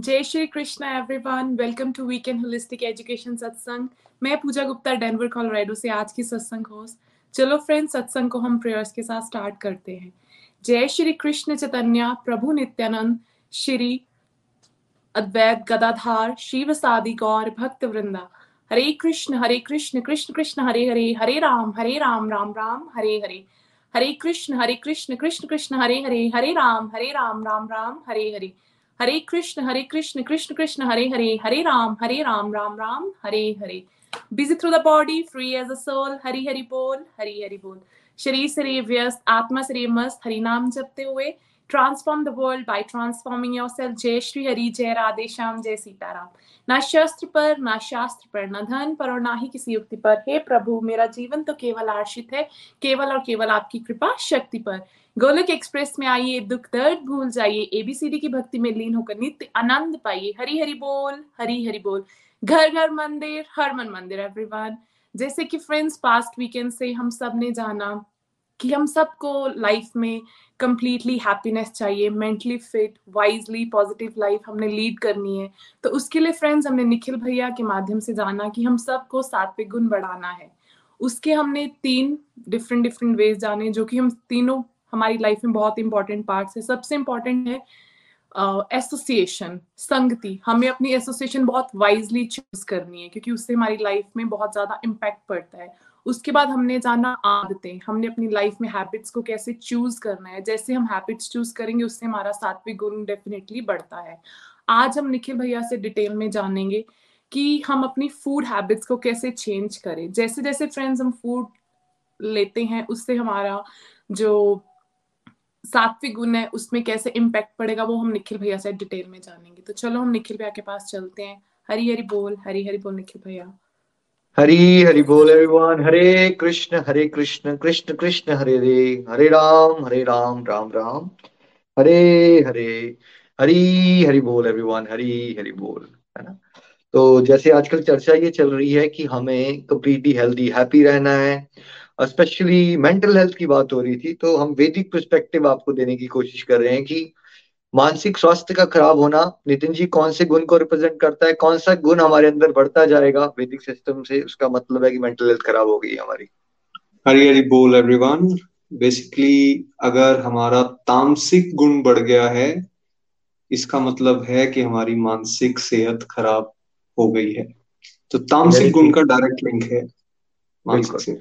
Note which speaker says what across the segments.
Speaker 1: जय Shri Krishna everyone welcome to weekend holistic education Satsang मैं पूजा Gupta Denver Colorado से आज की सत्संग होस्ट चलो फ्रेंड्स सत्संग को हम प्रेयर्स के साथ स्टार्ट करते हैं। जय श्री कृष्ण चैतन्य, प्रभु नित्यानंद, श्री अद्वैत गदाधार, शिव सादी गौर, भक्त Vrinda. Hare Krishna Hare Krishna Krishna Krishna, Hare Hare Hare Ram Hare Ram Ram Ram, Hare Hare. Hare Krishna Hare Krishna Krishna Krishna, Hare Hare Hare Ram Hare Ram Ram Ram, Hare Hare. Hare Krishna Hare Krishna Krishna Krishna, Hare Hare Hare Ram Hare Ram Ram Ram, Hare Hare. Busy through the body free as a soul Hari Hari बोल, हरी हरि बोल। शरीर से व्यस्त, आत्मा से मस्त, हरि नाम जपते हुए transform the world by transforming yourself जय श्री हरि जय राधे श्याम जय सीताराम ना शस्त्र पर ना शास्त्र पर ना धन पर और ना ही किसी युक्ति पर हे प्रभु मेरा जीवन तो केवल आश्रित है केवल और केवल आपकी कृपा शक्ति पर गोलक एक्सप्रेस में आइए दुख दर्द भूल जाइए एबीसीडी की भक्ति में लीन होकर नित्य आनंद पाइए हरी हरी बोल हरी हरी बोल घर घर मंदिर हर मन मंदिर एवरीवन जैसे कि फ्रेंड्स पास्ट वीकेंड से हम सबने जाना कि हम सबको लाइफ में कंप्लीटली हैप्पीनेस चाहिए mentally fit wisely positive life हमने लीड करनी है। तो उसके लिए फ्रेंड्स हमने निखिल भैया के माध्यम से जाना कि हम सबको सात्विक गुण बढ़ाना है। उसके हमने तीन डिफरेंट डिफरेंट वेज जाने जो कि हम तीनों हमारी लाइफ में बहुत इंपॉर्टेंट पार्ट्स है। सबसे इंपॉर्टेंट है एसोसिएशन uh, संगति। हमें अपनी एसोसिएशन बहुत वाइजली चूज़ करनी है क्योंकि उससे हमारी लाइफ में बहुत ज़्यादा इम्पैक्ट पड़ता है। उसके बाद हमने जाना आदतें, हमने अपनी लाइफ में हैबिट्स को कैसे चूज़ करना है, जैसे हम हैबिट्स चूज़ करेंगे, उससे हमारा सात्विक गुण डेफिनेटली बढ़ता है। आज हम निखिल भैया से डिटेल में जानेंगे कि हम अपनी फ़ूड हैबिट्स को कैसे चेंज करें। जैसे जैसे फ्रेंड्स हम फ़ूड लेते हैं, उससे हमारा जो सात्विक गुण है, उसमें कैसे इम्पैक्ट पड़ेगा, वो हम निखिल भैया से डिटेल में जानेंगे। तो चलो हम निखिल भैया के पास चलते हैं। हरी हरी बोल हरी हरी बोल निखिल भैया।
Speaker 2: हरी, हरि बोल एवरीवन हरे कृष्ण हरे कृष्ण कृष्ण कृष्ण, हरे हरे हरे राम हरे राम राम राम। हरे हरे। हरी, हरि बोल एवरीवन हरी, हरि बोल, है ना? तो जैसे आजकल चर्चा ये चल रही है कि हमें कंप्लीटली हेल्दी हैप्पी रहना है स्पेशली मेंटल हेल्थ की बात हो रही थी तो हम वैदिक परस्पेक्टिव आपको देने की कोशिश कर रहे हैं कि मानसिक स्वास्थ्य का खराब होना नितिन जी कौन से गुण को रिप्रेजेंट करता है? कौन सा गुण हमारे अंदर बढ़ता जाएगा? वैदिक सिस्टम से उसका मतलब है कि मेंटल हेल्थ खराब हो गई हमारी।
Speaker 3: हरी हरी बोल एवरीवन बेसिकली अगर हमारा तामसिक गुण बढ़ गया है इसका मतलब है कि हमारी मानसिक सेहत खराब हो गई है। तो तामसिक गुण का डायरेक्ट लिंक है
Speaker 2: मानसिक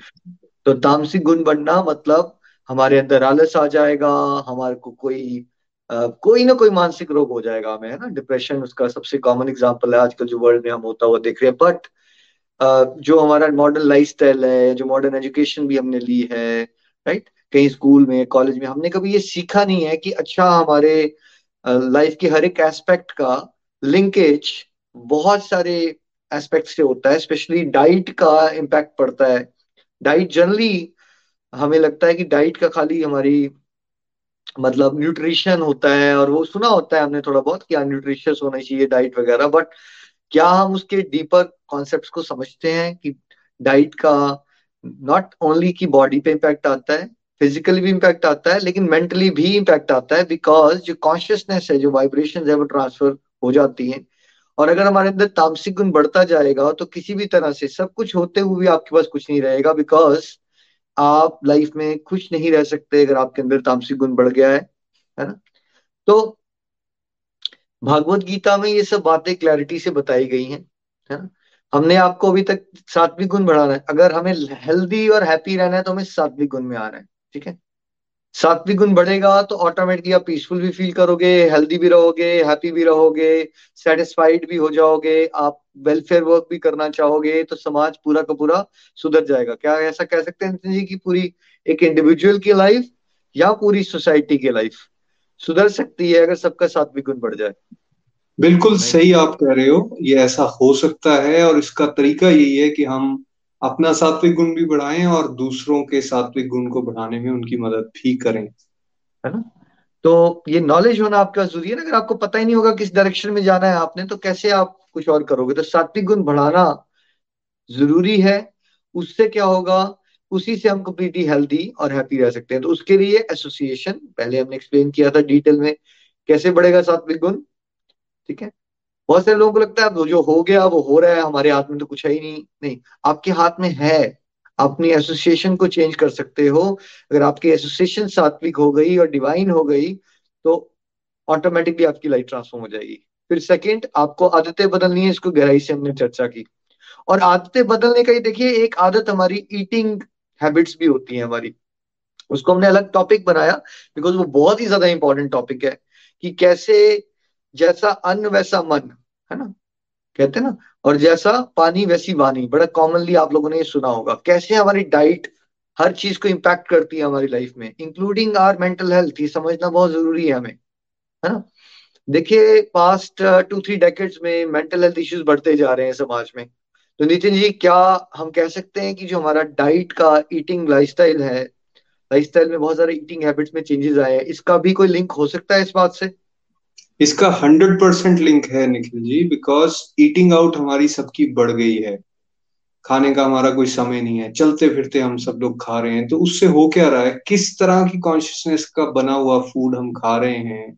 Speaker 2: तो तामसिक गुण बढ़ना मतलब हमारे अंदर आलस आ जाएगा हमारे को कोई कोई ना कोई मानसिक रोग हो जाएगा हमें है ना? डिप्रेशन उसका सबसे कॉमन एग्ज़ाम्पल है। आजकल जो वर्ल्ड में हम होता हुआ देख रहे हैं। बट uh, जो हमारा मॉडर्न लाइफस्टाइल है जो मॉडर्न एजुकेशन भी हमने ली है राइट कहीं स्कूल में कॉलेज में हमने कभी ये सीखा नहीं है कि अच्छा हमारे लाइफ के हर एक एस्पेक्ट का लिंकेज बहुत सारे एस्पेक्ट से होता है। स्पेशली डाइट का इम्पैक्ट पड़ता है। डाइट जनरली हमें लगता है कि डाइट का खाली हमारी मतलब न्यूट्रिशन होता है और वो सुना होता है हमने थोड़ा बहुत क्या न्यूट्रिशियस होना चाहिए डाइट वगैरह बट क्या हम उसके डीपर कॉन्सेप्ट को समझते हैं कि डाइट का नॉट ओनली की बॉडी पे इम्पैक्ट आता है फिजिकली भी इम्पैक्ट आता है, लेकिन मेंटली भी इम्पैक्ट आता है बिकॉज़ जो कॉन्शियसनेस है, जो वाइब्रेशन है, वो ट्रांसफ़र हो जाती है। और अगर हमारे अंदर तामसिक गुण बढ़ता जाएगा तो किसी भी तरह से सब कुछ होते हुए भी आपके पास कुछ नहीं रहेगा बिकॉज़ आप लाइफ में खुश नहीं रह सकते अगर आपके अंदर तामसिक गुण बढ़ गया है है ना? तो भागवत गीता में ये सब बातें क्लैरिटी से बताई गई हैं, है ना? हमने आपको अभी तक सात्विक गुण बढ़ाना है। अगर हमें हेल्दी और हैप्पी रहना है तो हमें सात्विक गुण में आना है, ठीक है? सात्विक गुण बढ़ेगा तो ऑटोमेटिकली आप पीसफुल भी फील करोगे हेल्दी भी रहोगे हैप्पी भी रहोगे सेटिस्फाइड भी हो जाओगे, आप वेलफेयर वर्क भी करना चाहोगे तो समाज पूरा का पूरा सुधर जाएगा। क्या ऐसा कह सकते हैं नितिन जी की पूरी एक इंडिविजुअल की लाइफ या पूरी सोसाइटी की लाइफ सुधर सकती है अगर सबका सात्विक गुण बढ़ जाए?
Speaker 3: बिल्कुल सही आप कह रहे हो ये ऐसा हो सकता है और इसका तरीका यही है कि हम अपना सात्विक गुण भी बढ़ाएँ और दूसरों के सात्विक गुण को बढ़ाने में उनकी मदद भी करें।
Speaker 2: है ना? तो ये नॉलेज होना आपका ज़रूरी है ना? अगर आपको पता ही नहीं होगा किस डायरेक्शन में जाना है आपने तो कैसे आप कुछ और करोगे। तो सात्विक गुण बढ़ाना ज़रूरी है। उससे क्या होगा? उसी से हम कंप्लीटली हेल्थी और हैप्पी रह सकते हैं। तो उसके लिए एसोसिएशन पहले हमने एक्सप्लेन किया था डिटेल में, कैसे बढ़ेगा सात्विक गुण? ठीक है? बहुत सारे लोगों को लगता है जो हो गया, वो हो रहा है, हमारे हाथ में तो कुछ है ही नहीं। नहीं, आपके हाथ में है। अपनी एसोसिएशन को चेंज कर सकते हो। अगर आपकी एसोसिएशन सात्विक हो गई और डिवाइन हो गई तो ऑटोमेटिकली आपकी लाइफ ट्रांसफॉर्म हो जाएगी। फिर सेकंड आपको आदतें बदलनी है, इसको गहराई से हमने चर्चा की। और आदतें बदलने का ही देखिए, एक आदत हमारी ईटिंग हैबिट्स भी होती है हमारी। उसको हमने अलग टॉपिक बनाया बिकॉज़ वो बहुत ही ज़्यादा इंपॉर्टेंट टॉपिक है, कि कैसे जैसा अन्न, वैसा मन, है ना? कहते हैं ना? और जैसा पानी, वैसी वानी बड़ा कॉमनली आप लोगों ने ये सुना होगा। कैसे हमारी डाइट हर चीज़ को इम्पैक्ट करती है हमारी लाइफ में इंक्लूडिंग आर मेंटल हेल्थ ये समझना बहुत ज़रूरी है हमें, है ना? देखिए पास्ट टू थ्री डेकेड्स में मेंटल हेल्थ इश्यूज़ बढ़ते जा रहे हैं समाज में। तो नितिन जी, क्या हम कह सकते हैं कि जो हमारा डाइट का ईटिंग लाइफस्टाइल है लाइफस्टाइल में बहुत सारे ईटिंग हैबिट्स में चेंजेस आए हैं, इसका भी कोई लिंक हो सकता है इस बात से?
Speaker 3: इसका हंड्रेड परसेंट लिंक है Nikhil ji because eating out हमारी सबकी बढ़ गई है। खाने का हमारा कोई समय नहीं है चलते फिरते हम सब लोग खा रहे हैं तो उससे हो क्या रहा है? किस तरह की कॉन्शियसनेस का बना हुआ फ़ूड हम खा रहे हैं?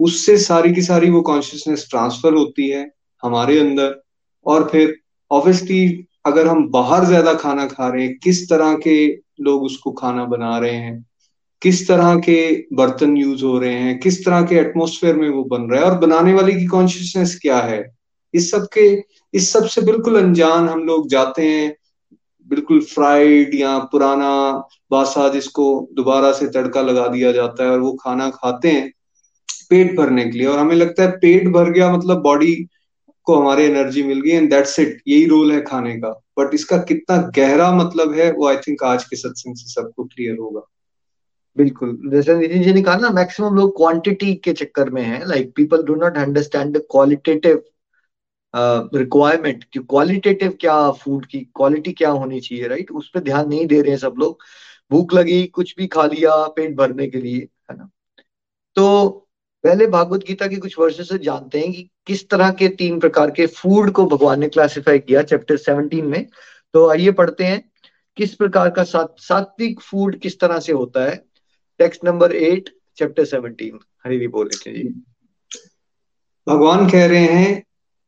Speaker 3: उससे सारी की सारी वो कॉन्शियसनेस ट्रांसफ़र होती है हमारे अंदर। और फिर ऑब्वियसली अगर हम बाहर ज़्यादा खाना खा रहे हैं, किस तरह के लोग उसको खाना बना रहे हैं, किस तरह के बर्तन यूज़ हो रहे हैं, किस तरह के एटमोसफेयर में वो बन रहा है, और बनाने वाले की कॉन्शियसनेस क्या है, इस सब के, इस सबसे बिल्कुल अनजान हम लोग जाते हैं, बिल्कुल फ्राइड या पुराना बासा जिसको दोबारा से तड़का लगा दिया जाता है और वो खाना खाते हैं। पेट भरने के लिए। और हमें लगता है पेट भर गया मतलब बॉडी को हमारी एनर्जी मिल गई एंड दैट्स इट यही रोल है खाने का। बट इसका कितना गहरा मतलब है, वो आई थिंक आज के सत्संग से सबको क्लियर होगा।
Speaker 2: बिल्कुल। जैसे नितिन जी ने कहा ना मैक्सिमम लोग क्वांटिटी के चक्कर में है। Like people do not understand the qualitative requirement कि क्वालिटेटिव क्या फ़ूड की क्वालिटी क्या होनी चाहिए राइट उस पर ध्यान नहीं दे रहे हैं सब लोग। भूख लगी, कुछ भी खा लिया, पेट भरने के लिए, है ना? तो पहले भागवत गीता के कुछ वर्षों से जानते हैं कि किस तरह के तीन प्रकार के फ़ूड को भगवान ने क्लासिफाई किया चैप्टर सेवनटीन में। तो आइए पढ़ते हैं, किस प्रकार का सात्विक फ़ूड किस तरह से होता है? Text number eight chapter seventeen Hari बोले जी।
Speaker 3: भगवान कह रहे हैं,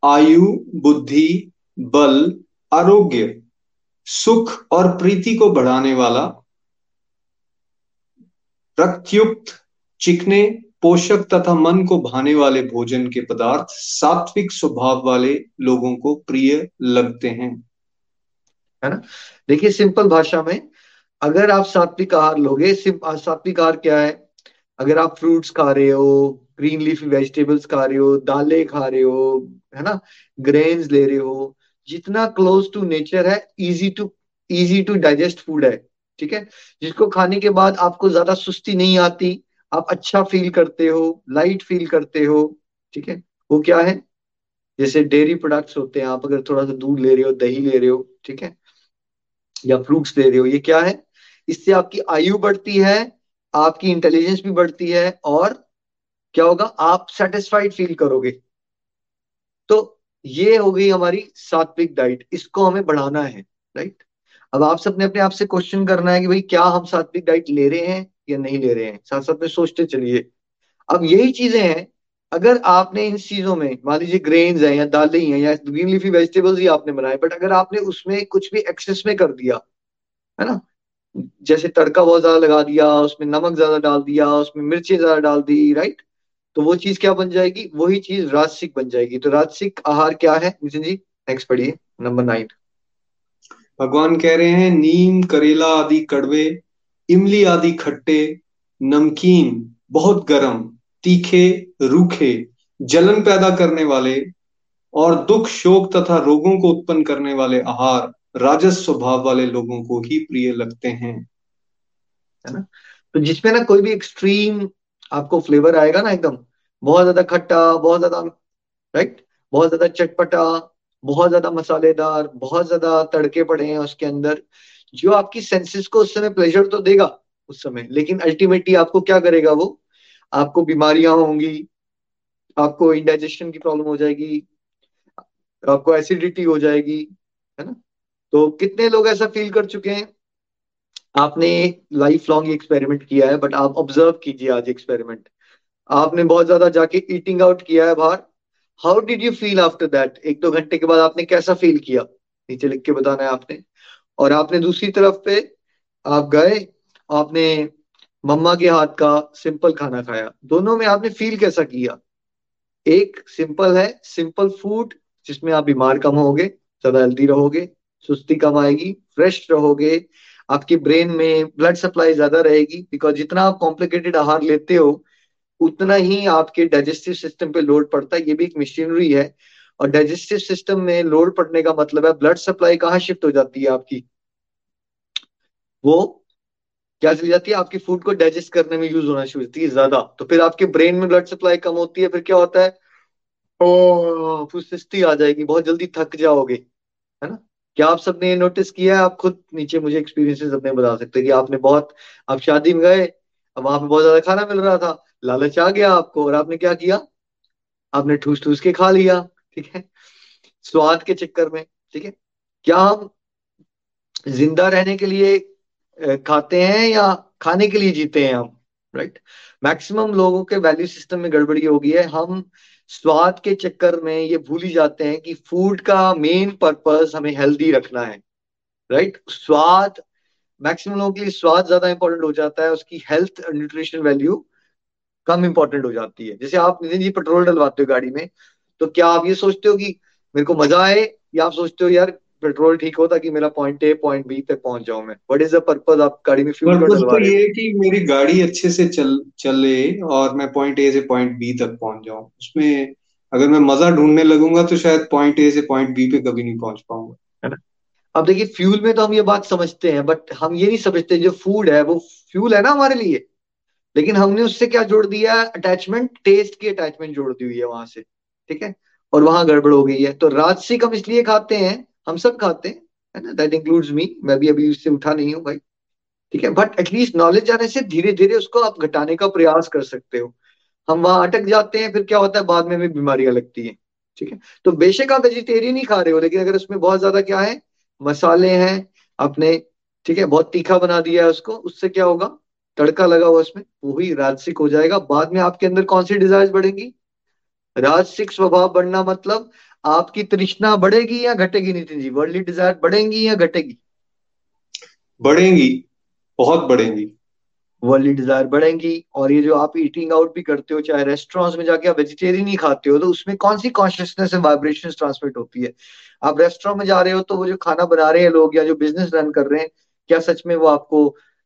Speaker 3: आयु, बुद्धि, बल, आरोग्य, सुख और प्रीति को बढ़ाने वाला रक्तयुक्त चिकने पोषक तथा मन को भाने वाले भोजन के पदार्थ सात्विक स्वभाव वाले लोगों को प्रिय लगते हैं।
Speaker 2: है ना? देखिए, सिंपल भाषा में, अगर आप सात्विक आहार लोगे सात्विक आहार क्या है? अगर आप फ्रूट्स खा रहे हो ग्रीन लीफी वेजिटेबल्स खा रहे हो, दालें खा रहे हो, है ना? ग्रेन्स ले रहे हो, जितना क्लोज टू नेचर है easy to easy to digest food है, ठीक है? जिसको खाने के बाद आपको ज़्यादा सुस्ती नहीं आती आप अच्छा फील करते हो लाइट फील करते हो, ठीक है? वो क्या है? जैसे डेयरी प्रोडक्ट्स होते हैं, आप अगर थोड़ा सा दूध ले रहे हो, दही ले रहे हो, ठीक है? या फ्रूट्स ले रहे हो, ये क्या है? इससे आपकी आयु बढ़ती है, आपकी इंटेलिजेंस भी बढ़ती है और क्या होगा? आप सेटिस्फाइड फील करोगे। तो ये हो गई हमारी सात्विक डाइट इसको हमें बढ़ाना है राइट अब आप सबने अपने आप से क्वेश्चन करना है कि भाई, क्या हम सात्विक डाइट ले रहे हैं? या नहीं ले रहे हैं। साथ साथ में सोचते चलिए। अब यही चीज़ें हैं, अगर आपने इन चीज़ों में, मान लीजिए ग्रेन्स है या दालें हैं या ग्रीन लीफी वेजिटेबल्स ही आपने बनाए बट अगर आपने उसमें कुछ भी एक्सेस में कर दिया, है ना? जैसे तड़का बहुत ज़्यादा लगा दिया, उसमें नमक ज़्यादा डाल दिया, उसमें मिर्ची ज़्यादा डाल दी राइट तो वो चीज़ क्या बन जाएगी? वही चीज़ राजसिक बन जाएगी। तो राजसिक आहार क्या है? नितिन जी नेक्स्ट पढ़िए नंबर नाइन
Speaker 3: भगवान कह रहे हैं, नीम, करेला आदि कड़वे इमली आदि खट्टे, नमकीन, बहुत गर्म, तीखे, रूखे, जलन पैदा करने वाले और दुख, शोक तथा रोगों को उत्पन्न करने वाले आहार राजस स्वभाव वाले लोगों को ही प्रिय लगते हैं।
Speaker 2: है ना? तो जिसमें ना कोई भी एक्सट्रीम आपको फ्लेवर आएगा ना एकदम, बहुत ज़्यादा खट्टा, बहुत ज़्यादा राइट बहुत ज़्यादा चटपटा, बहुत ज़्यादा मसालेदार, बहुत ज़्यादा तड़के पड़े हैं उसके अंदर जो आपकी सेंसेस को उस समय प्लेजर तो देगा उस समय, लेकिन अल्टीमेटली आपको क्या करेगा वो? आपको बीमारियाँ होंगी, आपको इंडाइजेशन की प्रॉब्लम हो जाएगी, आपको एसिडिटी हो जाएगी, है ना? तो कितने लोग ऐसा फील कर चुके हैं? आपने लाइफ लॉन्ग एक्सपेरिमेंट किया है बट आप ऑब्ज़र्व कीजिए आज एक्सपेरिमेंट आपने बहुत ज़्यादा जाके ईटिंग आउट किया है बाहर। How did you feel after that एक दो घंटे के बाद आपने कैसा फील किया? नीचे लिख के बताना है आपने। और आपने दूसरी तरफ़ पे आप गए, आपने मम्मा के हाथ का सिंपल खाना खाया। दोनों में आपने फील कैसा किया? एक सिंपल है सिंपल फ़ूड जिसमें आप बीमार कम होगे, ज़्यादा हेल्दी रहोगे, सुस्ती कम आएगी फ्रेश रहोगे, आपकी ब्रेन में ब्लड सप्लाई ज़्यादा रहेगी बिकॉज़ जितना आप कॉम्प्लिकेटेड आहार लेते हो, उतना ही आपके डाइजेस्टिव सिस्टम पे लोड पड़ता है। ये भी एक मशीनरी है। और डाइजेस्टिव सिस्टम में लोड पड़ने का मतलब है ब्लड सप्लाई कहाँ शिफ्ट हो जाती है आपकी? वो क्या चली जाती है? आपकी फ़ूड को डाइजेस्ट करने में यूज़ होना शुरू होती है ज़्यादा। तो फिर आपके ब्रेन में ब्लड सप्लाई कम होती है, फिर क्या होता है? ओ फिर सुस्ती आ जाएगी, बहुत जल्दी थक जाओगे, है ना? क्या आप सबने ये नोटिस किया है? आप खुद नीचे मुझे एक्सपीरियंसेस अपने बता सकते हैं कि आपने बहुत, आप शादी में गए, अब वहाँ पे बहुत ज़्यादा खाना मिल रहा था, लालच आ गया आपको, और आपने क्या किया? आपने ठूस ठूस के खा लिया। ठीक है? स्वाद के चक्कर में, ठीक है? क्या हम ज़िंदा रहने के लिए खाते हैं या खाने के लिए जीते हैं हम? राइट मैक्सिमम लोगों के वैल्यू सिस्टम में गड़बड़ी हो गई है। हम स्वाद के चक्कर में ये भूल ही जाते हैं कि फ़ूड का मेन पर्पस हमें हेल्दी रखना है। राइट स्वाद मैक्सिमम लोगों के लिए स्वाद ज़्यादा इंपॉर्टेंट हो जाता है, उसकी हेल्थ न्यूट्रिशन वैल्यू कम इंपॉर्टेंट हो जाती है। जैसे आप नितिन जी पेट्रोल डलवाते हो गाड़ी में तो क्या आप ये सोचते हो कि मेरे को मज़ा आए या आप सोचते हो यार पेट्रोल ठीक हो ताकि मेरा पॉइंट ए पॉइंट बी तक पहुँच जाऊँ मैं? व्हाट इज़ द पर्पस आप गाड़ी में फ्यूल
Speaker 3: पर्पस तो ये कि मेरी गाड़ी अच्छे से चल चले और मैं पॉइंट ए से पॉइंट बी तक पहुँच जाऊँ। उसमें अगर मैं मज़ा ढूँढने लगूँगा तो शायद पॉइंट ए से पॉइंट बी पे कभी नहीं पहुँच पाऊँगा। है ना?
Speaker 2: अब देखिए फ्यूल में तो हम ये बात समझते हैं बट हम ये नहीं समझते जो फ़ूड है वो फ्यूल है ना हमारे लिए। लेकिन हमने उससे क्या जोड़ दिया? अटैचमेंट टेस्ट की अटैचमेंट जोड़ दी हुई है वहाँ से। ठीक है? और वहाँ गड़बड़ हो गई है। तो राजसिक हम इसलिए खाते हैं, हम सब खाते हैं, है ना? दैट इंक्लूड्स मी मैं भी अभी उससे उठा नहीं हूँ भाई। ठीक है? बट एटलीस्ट नॉलेज आने से धीरे धीरे उसको आप घटाने का प्रयास कर सकते हो। हम वहाँ अटक जाते हैं, फिर क्या होता है? बाद में भी बीमारियाँ लगती है। ठीक है? तो बेशक आप वेजिटेरियन ही खा रहे हो, लेकिन अगर उसमें बहुत ज़्यादा क्या है? मसाले हैं अपने ठीक है? बहुत तीखा बना दिया है उसको, उससे क्या होगा? तड़का लगा हुआ उसमें, वो ही राजसिक हो जाएगा। बाद में आपके अंदर कौन सी डिज़ायर बढ़ेंगी? राजसिक स्वभाव बढ़ना मतलब आपकी तृष्णा बढ़ेगी या घटेगी नितिन जी? वर्ल्डली डिज़ायर बढ़ेंगी या घटेगी?
Speaker 3: बढ़ेंगी बहुत बढ़ेंगी।
Speaker 2: वर्ल्डली डिज़ायर बढ़ेंगी और ये जो आप ईटिंग आउट भी करते हो चाहे रेस्टोरेंट्स में जाके आप वेजिटेरियन ही खाते हो तो उसमें कौन सी कॉन्शियसनेस एंड वाइब्रेशन ट्रांसमिट होती है? आप रेस्टोरेंट में जा रहे हो तो वो जो खाना बना रहे हैं लोग या जो बिज़नेस रन कर रहे हैं क्या सच में वो आपको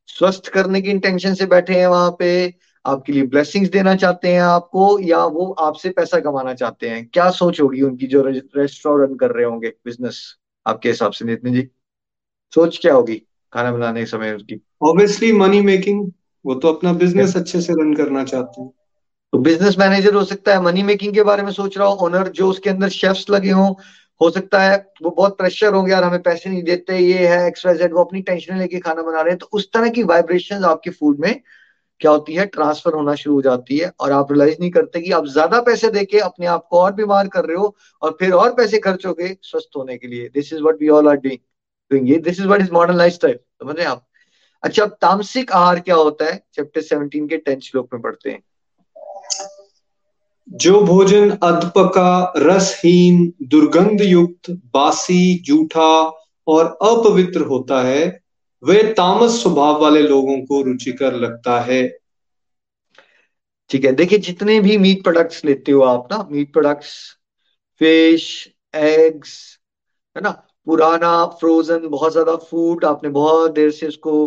Speaker 2: स्वस्थ करने की इंटेंशन से बैठे हैं वहाँ पे? आपके लिए ब्लेसिंग्स देना चाहते हैं आपको या वो आपसे पैसा कमाना चाहते हैं? क्या सोच होगी उनकी जो रेस्टोरेंट रन कर रहे होंगे? बिज़नेस आपके हिसाब से नितिन जी। सोच क्या होगी खाना बनाने के समय उसकी
Speaker 3: ऑब्वियसली मनी मेकिंग वो तो अपना बिज़नेस अच्छे से रन करना चाहते हैं।
Speaker 2: तो बिज़नेस मैनेजर हो सकता है मनी मेकिंग के बारे में सोच रहा हो ओनर जो उसके अंदर शेफ्स लगे हों हो सकता है वो बहुत प्रेशर होंगे यार हमें पैसे नहीं देते ये है एक्सवाइजेड वो अपनी टेंशन लेके खाना बना रहे हैं तो उस तरह की वाइब्रेशन आपके फ़ूड में क्या होती है? ट्रांसफ़र होना शुरू हो जाती है और आप रियलाइज़ नहीं करते कि आप ज़्यादा पैसे देके अपने आप को और बीमार कर रहे हो और फिर और पैसे खर्चोगे स्वस्थ होने के लिए। This is what we all are doing this is what is modern lifestyle समझ रहे आप? अच्छा अब तामसिक आहार क्या होता है? चैप्टर सेवनटीन के टेंथ श्लोक में पढ़ते हैं।
Speaker 3: जो भोजन अधपका रसहीन दुर्गंध युक्त बासी, जूठा और अपवित्र होता है वे तामस स्वभाव वाले लोगों को रुचिकर लगता है।
Speaker 2: ठीक है देखिए जितने भी मीट प्रोडक्ट्स लेते हो आप ना मीट प्रोडक्ट्स फ़िश एग्स है ना पुराना फ्रोजन बहुत ज़्यादा फ़ूड आपने बहुत देर से उसको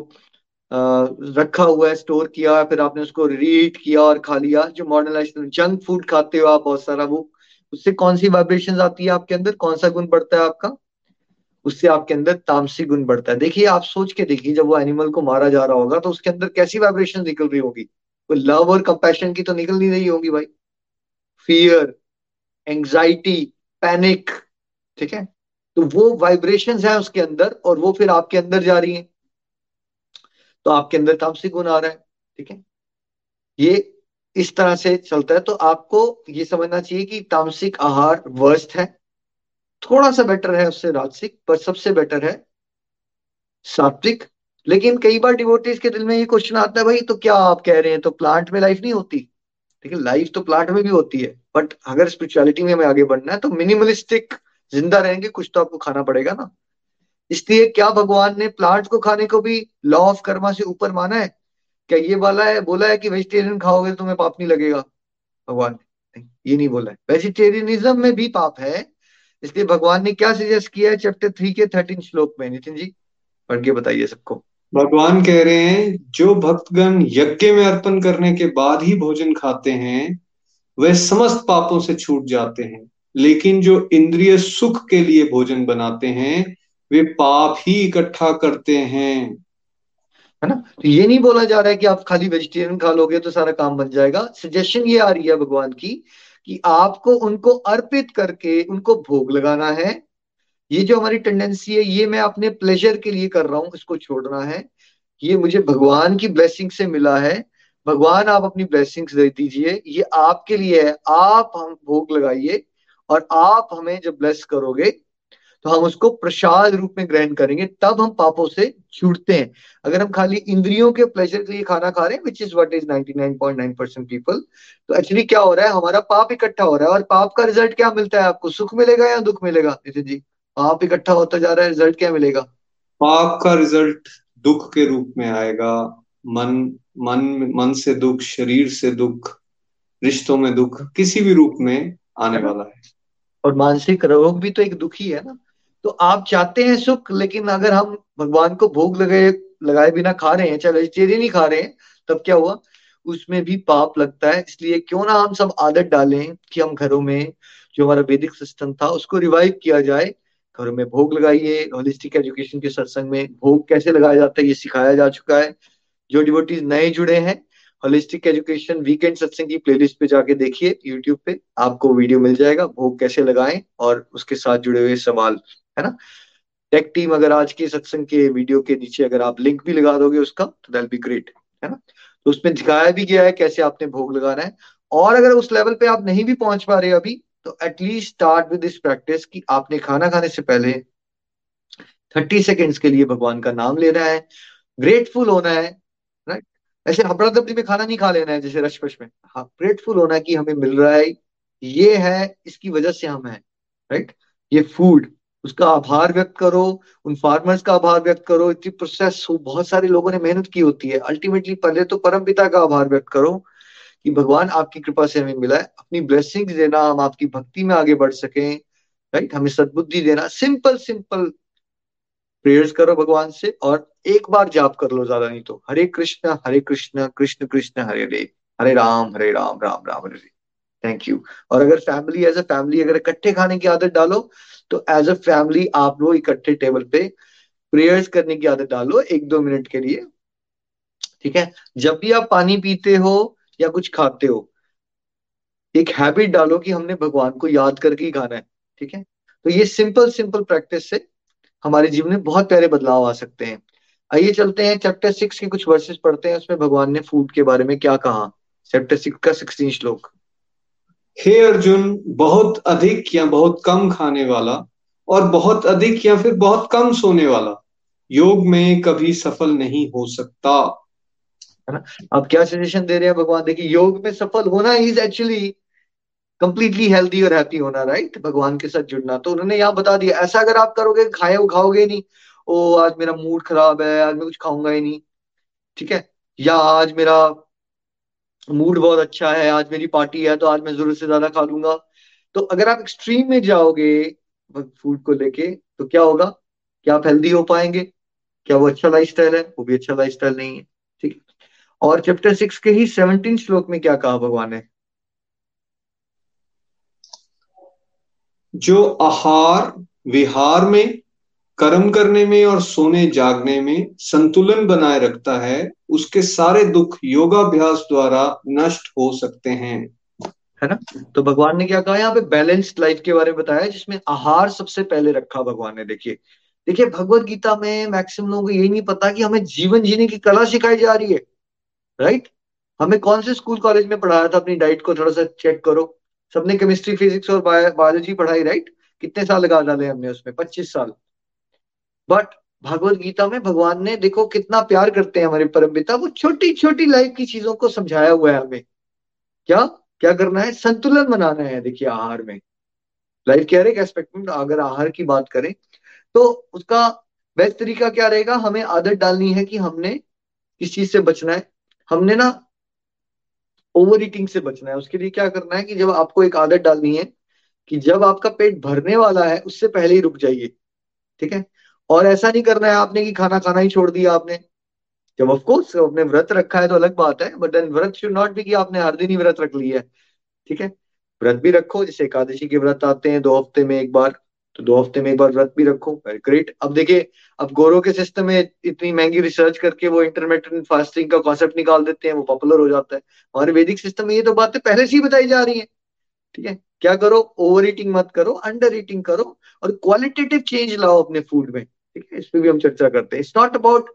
Speaker 2: आ, रखा हुआ है स्टोर किया फिर आपने उसको रीट किया और खा लिया। जो मॉडर्न जंक फ़ूड खाते हो आप बहुत सारा वो उससे कौन सी वाइब्रेशन आती है आपके अंदर? कौन सा गुण बढ़ता है आपका? उससे आपके अंदर तामसिक गुण बढ़ता है। देखिए, आप सोच के देखिए, जब वो एनिमल को मारा जा रहा होगा तो उसके अंदर कैसी वाइब्रेशन निकल रही होगी? तो लव और कंपैशन की तो निकल नहीं रही होगी भाई। फियर एंग्जाइटी पैनिक ठीक है? तो वो वाइब्रेशन है उसके अंदर और वो फिर आपके अंदर जा रही है। तो आपके अंदर तामसिक गुण आ रहा है, ठीक है? ये इस तरह से चलता है। तो आपको ये समझना चाहिए कि तामसिक आहार वर्स्ट है। थोड़ा सा बेटर है उससे राजसिक, पर सबसे बेटर है सात्विक। लेकिन कई बार डिवोटीज के दिल में ये क्वेश्चन आता है, भाई तो क्या आप कह रहे हैं? तो प्लांट में लाइफ नहीं होती। है लाइफ तो प्लांट में भी होती है। बट अगर स्पिरिचुअलिटी में हमें आगे बढ़ना है तो मिनिमलिस्टिक ज़िंदा रहेंगे, कुछ तो आपको खाना पड़ेगा ना। इसलिए क्या भगवान ने प्लांट को खाने को भी लॉ ऑफ़ कर्मा से ऊपर माना है? क्या ये वाला है, बोला है कि वेजिटेरियन खाओगे तो तुम्हें पाप नहीं लगेगा? भगवान ने ये नहीं बोला है। वेजिटेरियनिज्म में भी पाप है इसलिए भगवान ने क्या सजेस्ट किया है चैप्टर थ्री के थर्टीन श्लोक में? नितिन जी पढ़ के बताइए सबको।
Speaker 3: भगवान कह रहे हैं जो भक्तगण यज्ञ में अर्पण करने के बाद ही भोजन खाते हैं वे समस्त पापों से छूट जाते हैं। लेकिन जो इंद्रिय सुख के लिए भोजन बनाते हैं वे पाप ही इकट्ठा करते हैं।
Speaker 2: है ना? तो ये नहीं बोला जा रहा है कि आप खाली वेजिटेरियन खा लोगे तो सारा काम बन जाएगा। सजेशन ये आ रही है भगवान की कि आपको उनको अर्पित करके उनको भोग लगाना है। ये जो हमारी टेंडेंसी है, ये मैं अपने प्लेजर के लिए कर रहा हूँ, इसको छोड़ना है। ये मुझे भगवान की ब्लेसिंग से मिला है। भगवान, आप अपनी ब्लेसिंग्स दे दीजिए। ये आपके लिए है। आप हम भोग लगाइए और आप हमें जब ब्लेस करोगे तो हम उसको प्रसाद रूप में ग्रहण करेंगे तब हम पापों से छूटते हैं। अगर हम खाली इंद्रियों के प्लेजर के लिए खाना खा रहे हैं which is what is 99.9 percent people तो एक्चुअली क्या हो रहा है? हमारा पाप इकट्ठा हो रहा है और पाप का रिज़ल्ट क्या मिलता है आपको? सुख मिलेगा या दुख मिलेगा? नितिन जी पाप इकट्ठा होता जा रहा है रिज़ल्ट क्या मिलेगा?
Speaker 3: पाप का रिज़ल्ट दुख के रूप में आएगा। मन मन मन से दुख शरीर से दुख रिश्तों में दुख किसी भी रूप में आने वाला है।
Speaker 2: और मानसिक रोग भी तो एक दुख ही है ना? तो आप चाहते हैं सुख, लेकिन अगर हम भगवान को भोग लगाए लगाए बिना खा रहे हैं, चाहे वेजिटेरियन ही खा रहे हैं, तब क्या हुआ? उसमें भी पाप लगता है। इसलिए क्यों ना हम सब आदत डालें कि हम घरों में जो हमारा वैदिक सिस्टम था, उसको रिवाइव किया जाए। घरों में भोग लगाइए होलिस्टिक एजुकेशन के सत्संग में भोग कैसे लगाया जाता है, ये सिखाया जा चुका है। जो डिवोटीज नए जुड़े हैं होलिस्टिक एजुकेशन वीकेंड सत्संग की प्लेलिस्ट पे जाके देखिए यूट्यूब पे आपको वीडियो मिल जाएगा, भोग कैसे लगाएँ और उसके साथ जुड़े हुए सवाल। है ना? टेक टीम अगर आज के सत्संग के वीडियो के नीचे अगर आप लिंक भी लगा दोगे उसका तो दैल बी ग्रेट है ना? तो उसमें दिखाया भी गया है कैसे आपने भोग लगाना है। और अगर उस लेवल पे आप नहीं भी पहुँच पा रहे अभी तो at least start with this practice कि आपने खाना खाने से पहले थर्टी सेकेंड्स के लिए भगवान का नाम लेना है ग्रेटफुल होना है राइट ऐसे हबड़ा दबड़ी में खाना नहीं खा लेना है, जैसे रश में। हाँ ग्रेटफुल होना है कि हमें मिल रहा है, ये है, इसकी वजह से हम है राइट ये फ़ूड उसका आभार व्यक्त करो, उन फार्मर्स का आभार व्यक्त करो। इतनी प्रोसेस हो, बहुत सारे लोगों ने मेहनत की होती है। अल्टीमेटली पहले तो परम पिता का आभार व्यक्त करो कि भगवान आपकी कृपा से हमें मिला है। अपनी ब्लेसिंग देना, हम आपकी भक्ति में आगे बढ़ सके राइट हमें सदबुद्धि देना। सिंपल सिंपल प्रेयर्स करो भगवान से और एक बार जाप कर लो, ज़्यादा नहीं तो। हरे कृष्ण हरे कृष्ण कृष्ण कृष्ण, हरे हरे। हरे राम हरे राम राम राम हरे। थैंक यू और अगर फैमिली एज अ फैमिली अगर इकट्ठे खाने की आदत डालो तो एज अ फैमिली आप लोग इकट्ठे टेबल पे प्रेयर्स करने की आदत डालो एक दो मिनट के लिए। ठीक है? जब भी आप पानी पीते हो या कुछ खाते हो, एक हैबिट डालो कि हमने भगवान को याद करके ही खाना है। ठीक है? तो ये सिंपल सिंपल प्रैक्टिस से हमारे जीवन में बहुत प्यारे बदलाव आ सकते हैं। आइए चलते हैं। चैप्टर सिक्स के कुछ वर्सेस पढ़ते हैं। उसमें भगवान ने फ़ूड के बारे में क्या कहा? चैप्टर सिक्स का सिक्सटीन श्लोक।
Speaker 3: हे अर्जुन, बहुत अधिक या बहुत कम खाने वाला और बहुत अधिक या फिर बहुत कम सोने वाला। योग में कभी सफल नहीं हो सकता।
Speaker 2: है ना? अब क्या सजेशन दे रहे हैं भगवान? देखिए, योग में सफल होना इज़ एक्चुअली कंप्लीटली हेल्दी और हैप्पी होना राइट भगवान के साथ जुड़ना। तो उन्होंने यहाँ बता दिया, ऐसा अगर आप करोगे, खाए, खाओगे नहीं, ओ, आज मेरा मूड खराब है, आज मैं कुछ खाऊँगा ही नहीं, ठीक है? या आज मेरा मूड बहुत अच्छा है, आज मेरी पार्टी है तो आज मैं ज़रूरत से ज़्यादा खा लूँगा। तो अगर आप एक्सट्रीम में जाओगे फ़ूड को लेके तो क्या होगा? क्या आप हेल्दी हो पाएँगे? क्या वो अच्छा लाइफस्टाइल है? वो भी अच्छा लाइफस्टाइल नहीं है, ठीक और चैप्टर सिक्स के ही सेवनटीन श्लोक में क्या कहा भगवान ने?
Speaker 3: जो आहार, विहार में कर्म करने में और सोने जागने में संतुलन बनाए रखता है, उसके सारे दुख योगाभ्यास द्वारा नष्ट हो सकते हैं।
Speaker 2: है ना? तो भगवान ने क्या कहा? यहाँ पे बैलेंस्ड लाइफ के बारे में बताया, जिसमें आहार सबसे पहले रखा भगवान ने, देखिए। देखिए, भगवत गीता में मैक्सिमम लोगों को यही नहीं पता कि हमें जीवन जीने की कला सिखाई जा रही है राइट हमें कौन से स्कूल कॉलेज में पढ़ाया था? अपनी डाइट को थोड़ा सा चेक करो। सबने केमिस्ट्री फिजिक्स और बायोलॉजी पढ़ाई राइट कितने साल लगा डाले हमने उसमें? पच्चीस साल। बट भगवत गीता में भगवान ने, देखो कितना प्यार करते हैं हमारे परम पिता वो छोटी छोटी लाइफ की चीज़ों को समझाया हुआ है हमें। क्या? क्या करना है? संतुलन बनाना है, देखिए, आहार में। लाइफ के हर एक एस्पेक्ट में अगर आहार की बात करें तो उसका बेस्ट तरीका क्या रहेगा? हमें आदत डालनी है कि हमने किस चीज़ से बचना है। हमने ना ओवर ईटिंग से बचना है। उसके लिए क्या करना है कि जब आपको एक आदत डालनी है कि जब आपका पेट भरने वाला है, उससे पहले ही रुक जाइए। ठीक है? और ऐसा नहीं करना है आपने कि खाना खाना ही छोड़ दिया आपने। जब ऑफकोर्स आपने व्रत रखा है तो अलग बात है बट देन व्रत शुड नॉट भी कि आपने हर दिन ही व्रत रख लिया है, ठीक है? व्रत भी रखो, जैसे एकादशी के व्रत आते हैं, दो हफ़्ते में एक बार तो दो हफ़्ते में एक बार व्रत भी रखो ग्रेट अब देखिए, अब गोरो के सिस्टम में इतनी महँगी रिसर्च करके वो इंटरमीडियंट फास्टिंग का कॉन्सेप्ट निकाल देते हैं, वो पॉपुलर हो जाता है। हमारे वैदिक सिस्टम में ये तो बातें पहले से ही बताई जा रही है, ठीक है? क्या करो? ओवर ईटिंग मत करो अंडर ईटिंग करो, और क्वालिटेटिव चेंज लाओ अपने फ़ूड में। ठीक है, इस पर भी हम चर्चा करते हैं। इट्स नॉट अबाउट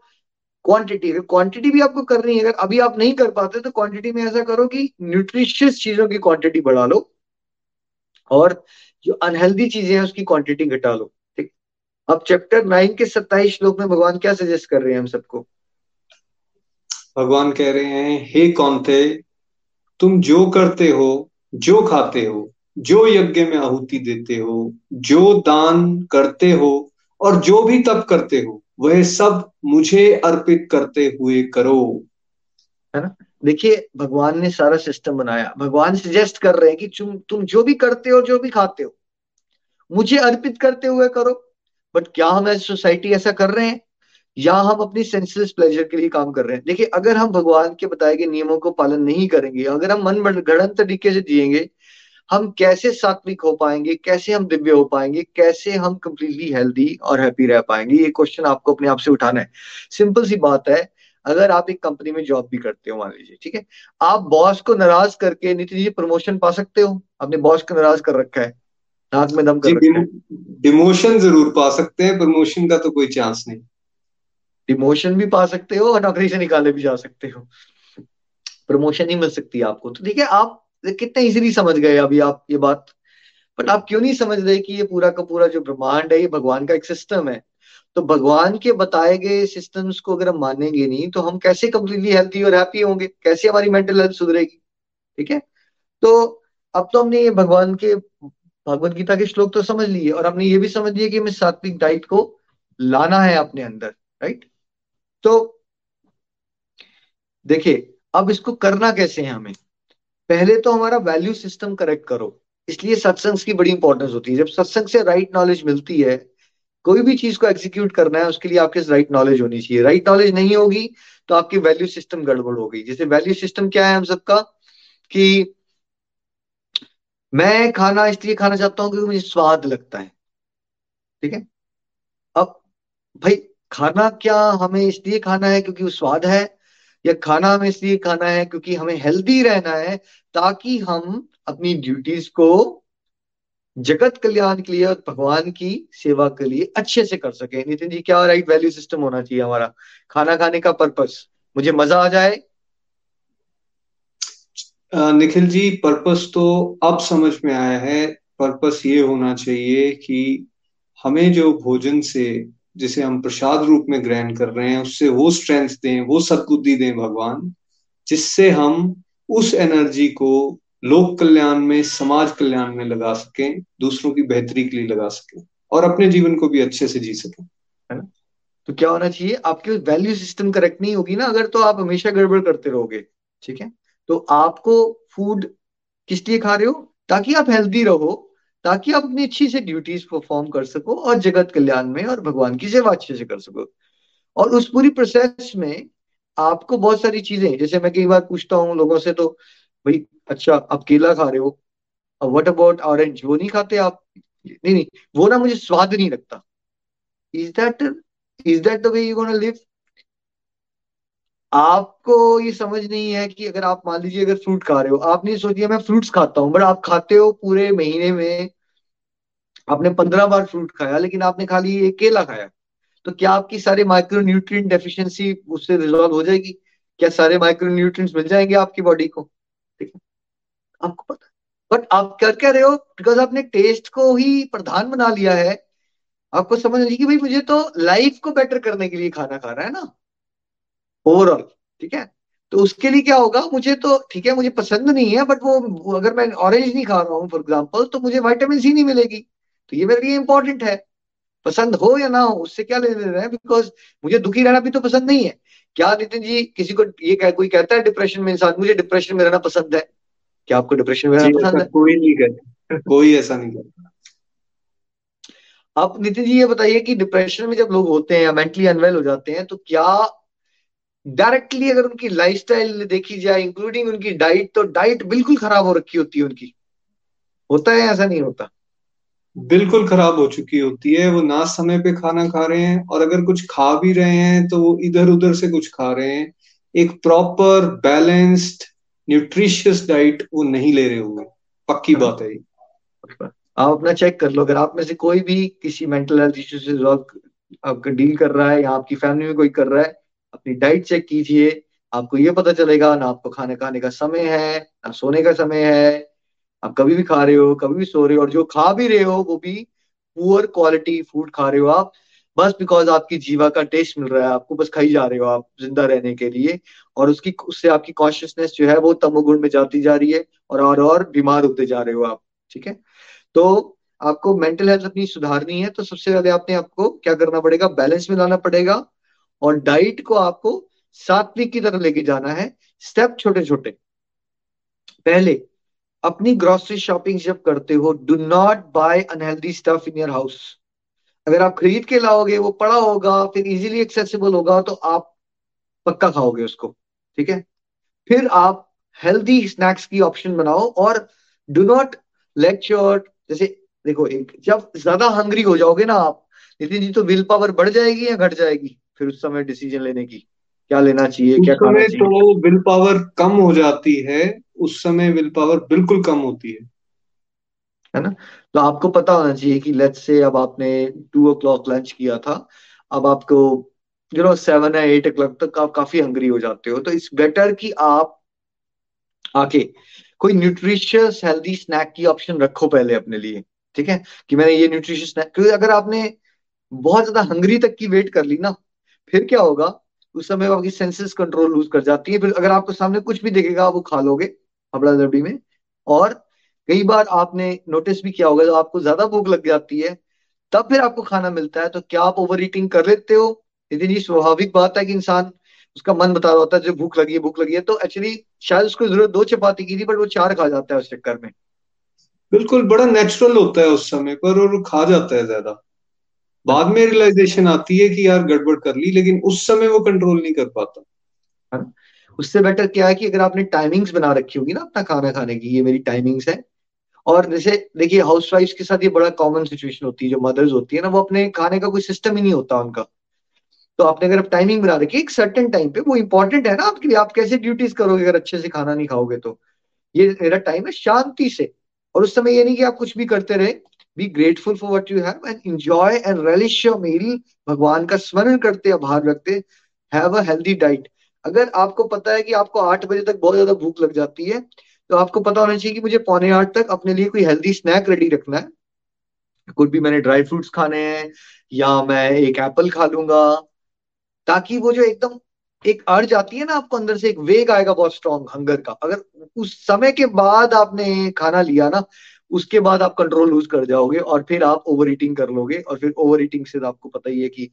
Speaker 2: क्वांटिटी अगर क्वांटिटी भी आपको करनी है, अगर अभी आप नहीं कर पाते तो क्वांटिटी में ऐसा करो कि न्यूट्रिशियस चीज़ों की क्वांटिटी बढ़ा लो और जो अनहेल्दी चीज़ें हैं, उसकी क्वांटिटी घटा लो। ठीक? अब चैप्टर नाइन के सत्ताईस श्लोक में भगवान क्या सजेस्ट कर रहे हैं हम सबको?
Speaker 3: भगवान कह रहे हैं, हे कौन थे तुम जो करते हो, जो खाते हो, जो यज्ञ में आहुति देते हो, जो दान करते हो और जो भी तप करते हो, वह सब मुझे अर्पित करते हुए करो।
Speaker 2: है ना? देखिए, भगवान ने सारा सिस्टम बनाया। भगवान सजेस्ट कर रहे हैं कि तुम तुम जो भी करते हो, जो भी खाते हो, मुझे अर्पित करते हुए करो। बट क्या हम एज सोसाइटी ऐसा कर रहे हैं? या हम अपनी सेंसलेस प्लेजर के लिए काम कर रहे हैं? देखिए, अगर हम भगवान के बताए गए नियमों को पालन नहीं करेंगे, अगर हम मन गढ़ तरीके से जिएँगे हम कैसे सात्विक हो पाएँगे कैसे हम दिव्य हो पाएँगे कैसे हम कंप्लीटली हेल्दी और हैप्पी रह पाएँगे ये क्वेश्चन आपको अपने आप से उठाना है। सिंपल सी बात है अगर आप एक कंपनी में जॉब भी करते हो मान लीजिए ठीक है? आप बॉस को नाराज़ करके नीति जी प्रमोशन पा सकते हो अपने बॉस को नाराज़ कर रखा है नाक में दम कर रखा है।
Speaker 3: डिमोशन ज़रूर पा सकते हैं प्रमोशन का तो कोई चांस नहीं।
Speaker 2: डिमोशन भी पा सकते हो और नौकरी से निकाले भी जा सकते हो। प्रमोशन ही मिल सकती है आपको। तो ठीक है आप कितने इजीली समझ गए अभी आप ये बात। बट आप क्यों नहीं समझ रहे कि ये पूरा का पूरा जो ब्रह्मांड है, ये भगवान का एक सिस्टम है? तो भगवान के बताए गए सिस्टम्स को अगर हम मानेंगे नहीं तो हम कैसे कंप्लीटली हेल्थी और हैप्पी होंगे? कैसे हमारी मेंटल हेल्थ सुधरेगी? ठीक है? तो अब तो हमने ये भगवान के, भगवत गीता के श्लोक तो समझ लिए, और हमने ये भी समझ लिया कि हमें सात्विक डाइट को लाना है अपने अंदर राइट तो देखिए, अब इसको करना कैसे है हमें? पहले तो हमारा वैल्यू सिस्टम करेक्ट करो। इसलिए सत्संग की बड़ी इंपॉर्टेंस होती है। जब सत्संग से राइट नॉलेज मिलती है, कोई भी चीज़ को एग्जीक्यूट करना है, उसके लिए आपके राइट नॉलेज होनी चाहिए। राइट नॉलेज नहीं होगी तो आपकी वैल्यू सिस्टम गड़बड़ होगी। जैसे वैल्यू सिस्टम क्या है हम सबका? कि मैं खाना इसलिए खाना चाहता हूँ क्योंकि मुझे स्वाद लगता है। ठीक है? अब भाई, खाना क्या हमें इसलिए खाना है क्योंकि वो स्वाद है? या खाना हमें इसलिए खाना है क्योंकि हमें हेल्दी रहना है ताकि हम अपनी ड्यूटीज़ को जगत कल्याण के लिए और भगवान की सेवा के लिए अच्छे से कर सके। नितिन जी, क्या राइट वैल्यू सिस्टम होना चाहिए हमारा? खाना खाने का पर्पस मुझे मज़ा आ जाए?
Speaker 3: निखिल जी पर्पस तो अब समझ में आया है। पर्पस ये होना चाहिए कि हमें जो भोजन से जिसे हम प्रसाद रूप में ग्रहण कर रहे हैं, उससे वो स्ट्रेंथ दें, वो सदबुद्धि दें भगवान, जिससे हम उस एनर्जी को लोक कल्याण में, समाज कल्याण में लगा सकें, दूसरों की बेहतरी के लिए लगा सकें, और अपने जीवन को भी अच्छे से जी सकें।
Speaker 2: है ना? तो क्या होना चाहिए? आपकी वैल्यू सिस्टम करेक्ट नहीं होगी ना, अगर तो आप हमेशा गड़बड़ करते रहोगे, ठीक है? तो आपको फ़ूड किस लिए खा रहे हो? ताकि आप हेल्दी रहो ताकि आप अपनी अच्छी से ड्यूटीज़ परफॉर्म कर सको और जगत कल्याण में और भगवान की सेवा अच्छे से कर सको। और उस पूरी प्रोसेस में आपको बहुत सारी चीज़ें, जैसे मैं कई बार पूछता हूँ लोगों से तो भाई अच्छा आप केला खा रहे हो, अब व्हाट अबाउट ऑरेंज वो नहीं खाते आप। नहीं नहीं, वो ना मुझे स्वाद नहीं लगता। Is that is that the way you gonna live आपको ये समझ नहीं है कि अगर आप मान लीजिए अगर फ्रूट खा रहे हो आप नहीं सोचिए मैं फ्रूट्स खाता हूँ बट आप खाते हो पूरे महीने में, आपने पंद्रह बार फ्रूट खाया, लेकिन आपने खाली एक केला खाया तो क्या आपकी सारे माइक्रो न्यूट्रिएंट डेफिशिएंसी उससे रिजॉल्व हो जाएगी? क्या सारे माइक्रो न्यूट्रिएंट्स मिल जाएँगे आपकी बॉडी को? ठीक है? आपको पता बट आप क्या रहे हो? बिकॉज़ आपने टेस्ट को ही प्रधान बना लिया है, आपको समझ नहीं कि भाई मुझे तो लाइफ को बेटर करने के लिए खाना खा रहा है ना। ओवरऑल ठीक है? तो उसके लिए क्या होगा मुझे तो ठीक है मुझे पसंद नहीं है बट वो अगर मैं ऑरेंज नहीं खा रहा हूँ फॉर एग्ज़ाम्पल तो मुझे वाइटामिन सी नहीं मिलेगी। तो ये मेरे लिए इंपॉर्टेंट है। पसंद हो या ना हो उससे क्या लेने देना है? बिकॉज़ मुझे दुखी रहना भी तो पसंद नहीं है। क्या नितिन जी किसी को ये कह, कोई कहता है डिप्रेशन में इंसान? मुझे डिप्रेशन में रहना पसंद है। क्या आपको डिप्रेशन में रहना पसंद है?
Speaker 3: कोई नहीं कहता कोई ऐसा नहीं कहता
Speaker 2: आप नितिन जी ये बताइए कि डिप्रेशन में जब लोग होते हैं या मेंटली अनवेल हो जाते हैं तो क्या डायरेक्टली अगर उनकी लाइफस्टाइल देखी जाए इंक्लूडिंग उनकी डाइट तो डाइट बिल्कुल खराब हो रखी होती है उनकी। होता है ऐसा नहीं होता?
Speaker 3: बिल्कुल खराब हो चुकी होती है। वो ना समय पे खाना खा रहे हैं और अगर कुछ खा भी रहे हैं तो वो इधर उधर से कुछ खा रहे हैं। एक प्रॉपर बैलेंस्ड न्यूट्रिशियस डाइट वो नहीं ले रहे होंगे। पक्की बात है
Speaker 2: आप अपना चेक कर लो। अगर आप में से कोई भी किसी मेंटल हेल्थ इश्यू से आपका डील कर रहा है या आपकी फैमिली में कोई कर रहा है अपनी डाइट चेक कीजिए। आपको ये पता चलेगा, ना आपको खाने खाने का समय है, ना सोने का समय है। आप कभी भी खा रहे हो, कभी भी सो रहे हो और जो खा भी रहे हो, वो भी पुअर क्वालिटी फ़ूड खा रहे हो आप। बस बिकॉज़ आपकी जीवा का टेस्ट मिल रहा है, आपको बस खाई जा रहे हो आप ज़िंदा रहने के लिए। और उसकी, उससे आपकी कॉन्शियसनेस जो है, वो तमोगुण में जाती जा रही है और और और बीमार होते जा रहे हो आप, ठीक है? तो आपको मेंटल हेल्थ अपनी सुधारनी है तो सबसे पहले आपने आपको क्या करना पड़ेगा? बैलेंस में लाना पड़ेगा। और डाइट को आपको सात्विक की तरह लेके जाना है स्टेप छोटे छोटे पहले, अपनी ग्रोसरी शॉपिंग जब करते हो do not buy unhealthy stuff in your house अगर आप खरीद के लाओगे, वो पड़ा होगा, फिर इजीली एक्सेसिबल होगा तो आप पक्का खाओगे उसको, ठीक है? फिर आप हेल्दी स्नैक्स की ऑप्शन बनाओ और डू नॉट लेट योर जैसे देखो एक, जब ज़्यादा हंग्री हो जाओगे ना आप नितिन जी तो विल पावर बढ़ जाएगी या घट जाएगी? फिर उस समय डिसीज़न लेने की क्या लेना चाहिए क्या खाना चाहिए?
Speaker 3: तो विल पावर कम हो जाती है उस समय विल पावर बिल्कुल कम होती है।
Speaker 2: है ना? तो आपको पता होना चाहिए कि लेट्स से अब आपने टू ओ क्लॉक लंच किया था अब आपको यू नो सेवन या एट ओ क्लॉक तक आप काफ़ी हंग्री हो जाते हो तो इट्स बेटर कि आप आके कोई न्यूट्रिशियस हेल्दी स्नैक की ऑप्शन रखो पहले अपने लिए ठीक है? कि मैंने ये न्यूट्रिशियस स्नैक क्योंकि अगर आपने बहुत ज़्यादा हंग्री तक की वेट कर ली ना फिर क्या होगा? उस समय आपकी सेंसेस कंट्रोल लूज कर जाती है। फिर अगर आपको सामने कुछ भी दिखेगा वो खा लोगे हबड़ा दबड़ी में। और कई बार आपने नोटिस भी किया होगा, जब आपको ज़्यादा भूख लग जाती है, तब फिर आपको खाना मिलता है। तो क्या आप ओवर ईटिंग कर लेते हो? इतनी स्वाभाविक बात है कि इंसान उसका मन बता रहा होता है जो भूख लगी है, भूख लगी है। तो एक्चुअली शायद उसको ज़रूरत दो चपाती की थी बट वो चार खा जाता है उस चक्कर में।
Speaker 3: बिल्कुल, बड़ा नेचुरल होता है उस समय पर और खा जाता है ज़्यादा। बाद में रियलाइजेशन आती है कि यार गड़बड़ कर ली, लेकिन उस समय वो कंट्रोल नहीं कर पाता।
Speaker 2: उससे बेटर क्या है कि अगर आपने टाइमिंग्स बना रखी होगी ना अपना खाना खाने की, ये मेरी टाइमिंग्स है। और जैसे देखिए हाउस के साथ ये बड़ा कॉमन सिचुएशन होती है, जो मदर्स होती है ना, वो अपने खाने का कोई सिस्टम ही नहीं होता उनका। तो आपने अगर आप टाइमिंग बना रखी एक सर्टन टाइम पे, वो इंपॉर्टेंट है ना आपके लिए, आप कैसे ड्यूटीज़ करोगे अगर अच्छे से खाना नहीं खाओगे तो। ये मेरा टाइम है शांति से। और उस समय ये नहीं कि आप कुछ भी करते रहे be grateful for what you have and enjoy and relish your meal भगवान का स्मरण करते, आभार रखते. हैव अ हेल्दी डाइट अगर आपको पता है कि आपको आठ बजे तक बहुत ज़्यादा भूख लग जाती है तो आपको पता होना चाहिए कि मुझे पौने आठ तक अपने लिए कोई हेल्दी स्नैक रेडी रखना है. कुछ भी मैंने ड्राई फ्रूट्स खाने हैं, या मैं एक एप्पल खा लूँगा, ताकि वो जो एकदम एक अर्ज़ आती है ना आपको अंदर से, एक वेग आएगा बहुत स्ट्रॉन्ग हंगर का. अगर उस समय के बाद आपने खाना लिया ना उसके बाद आप कंट्रोल लूज कर जाओगे और फिर आप ओवर ईटिंग कर लोगे और फिर ओवर ईटिंग से आपको पता ही है कि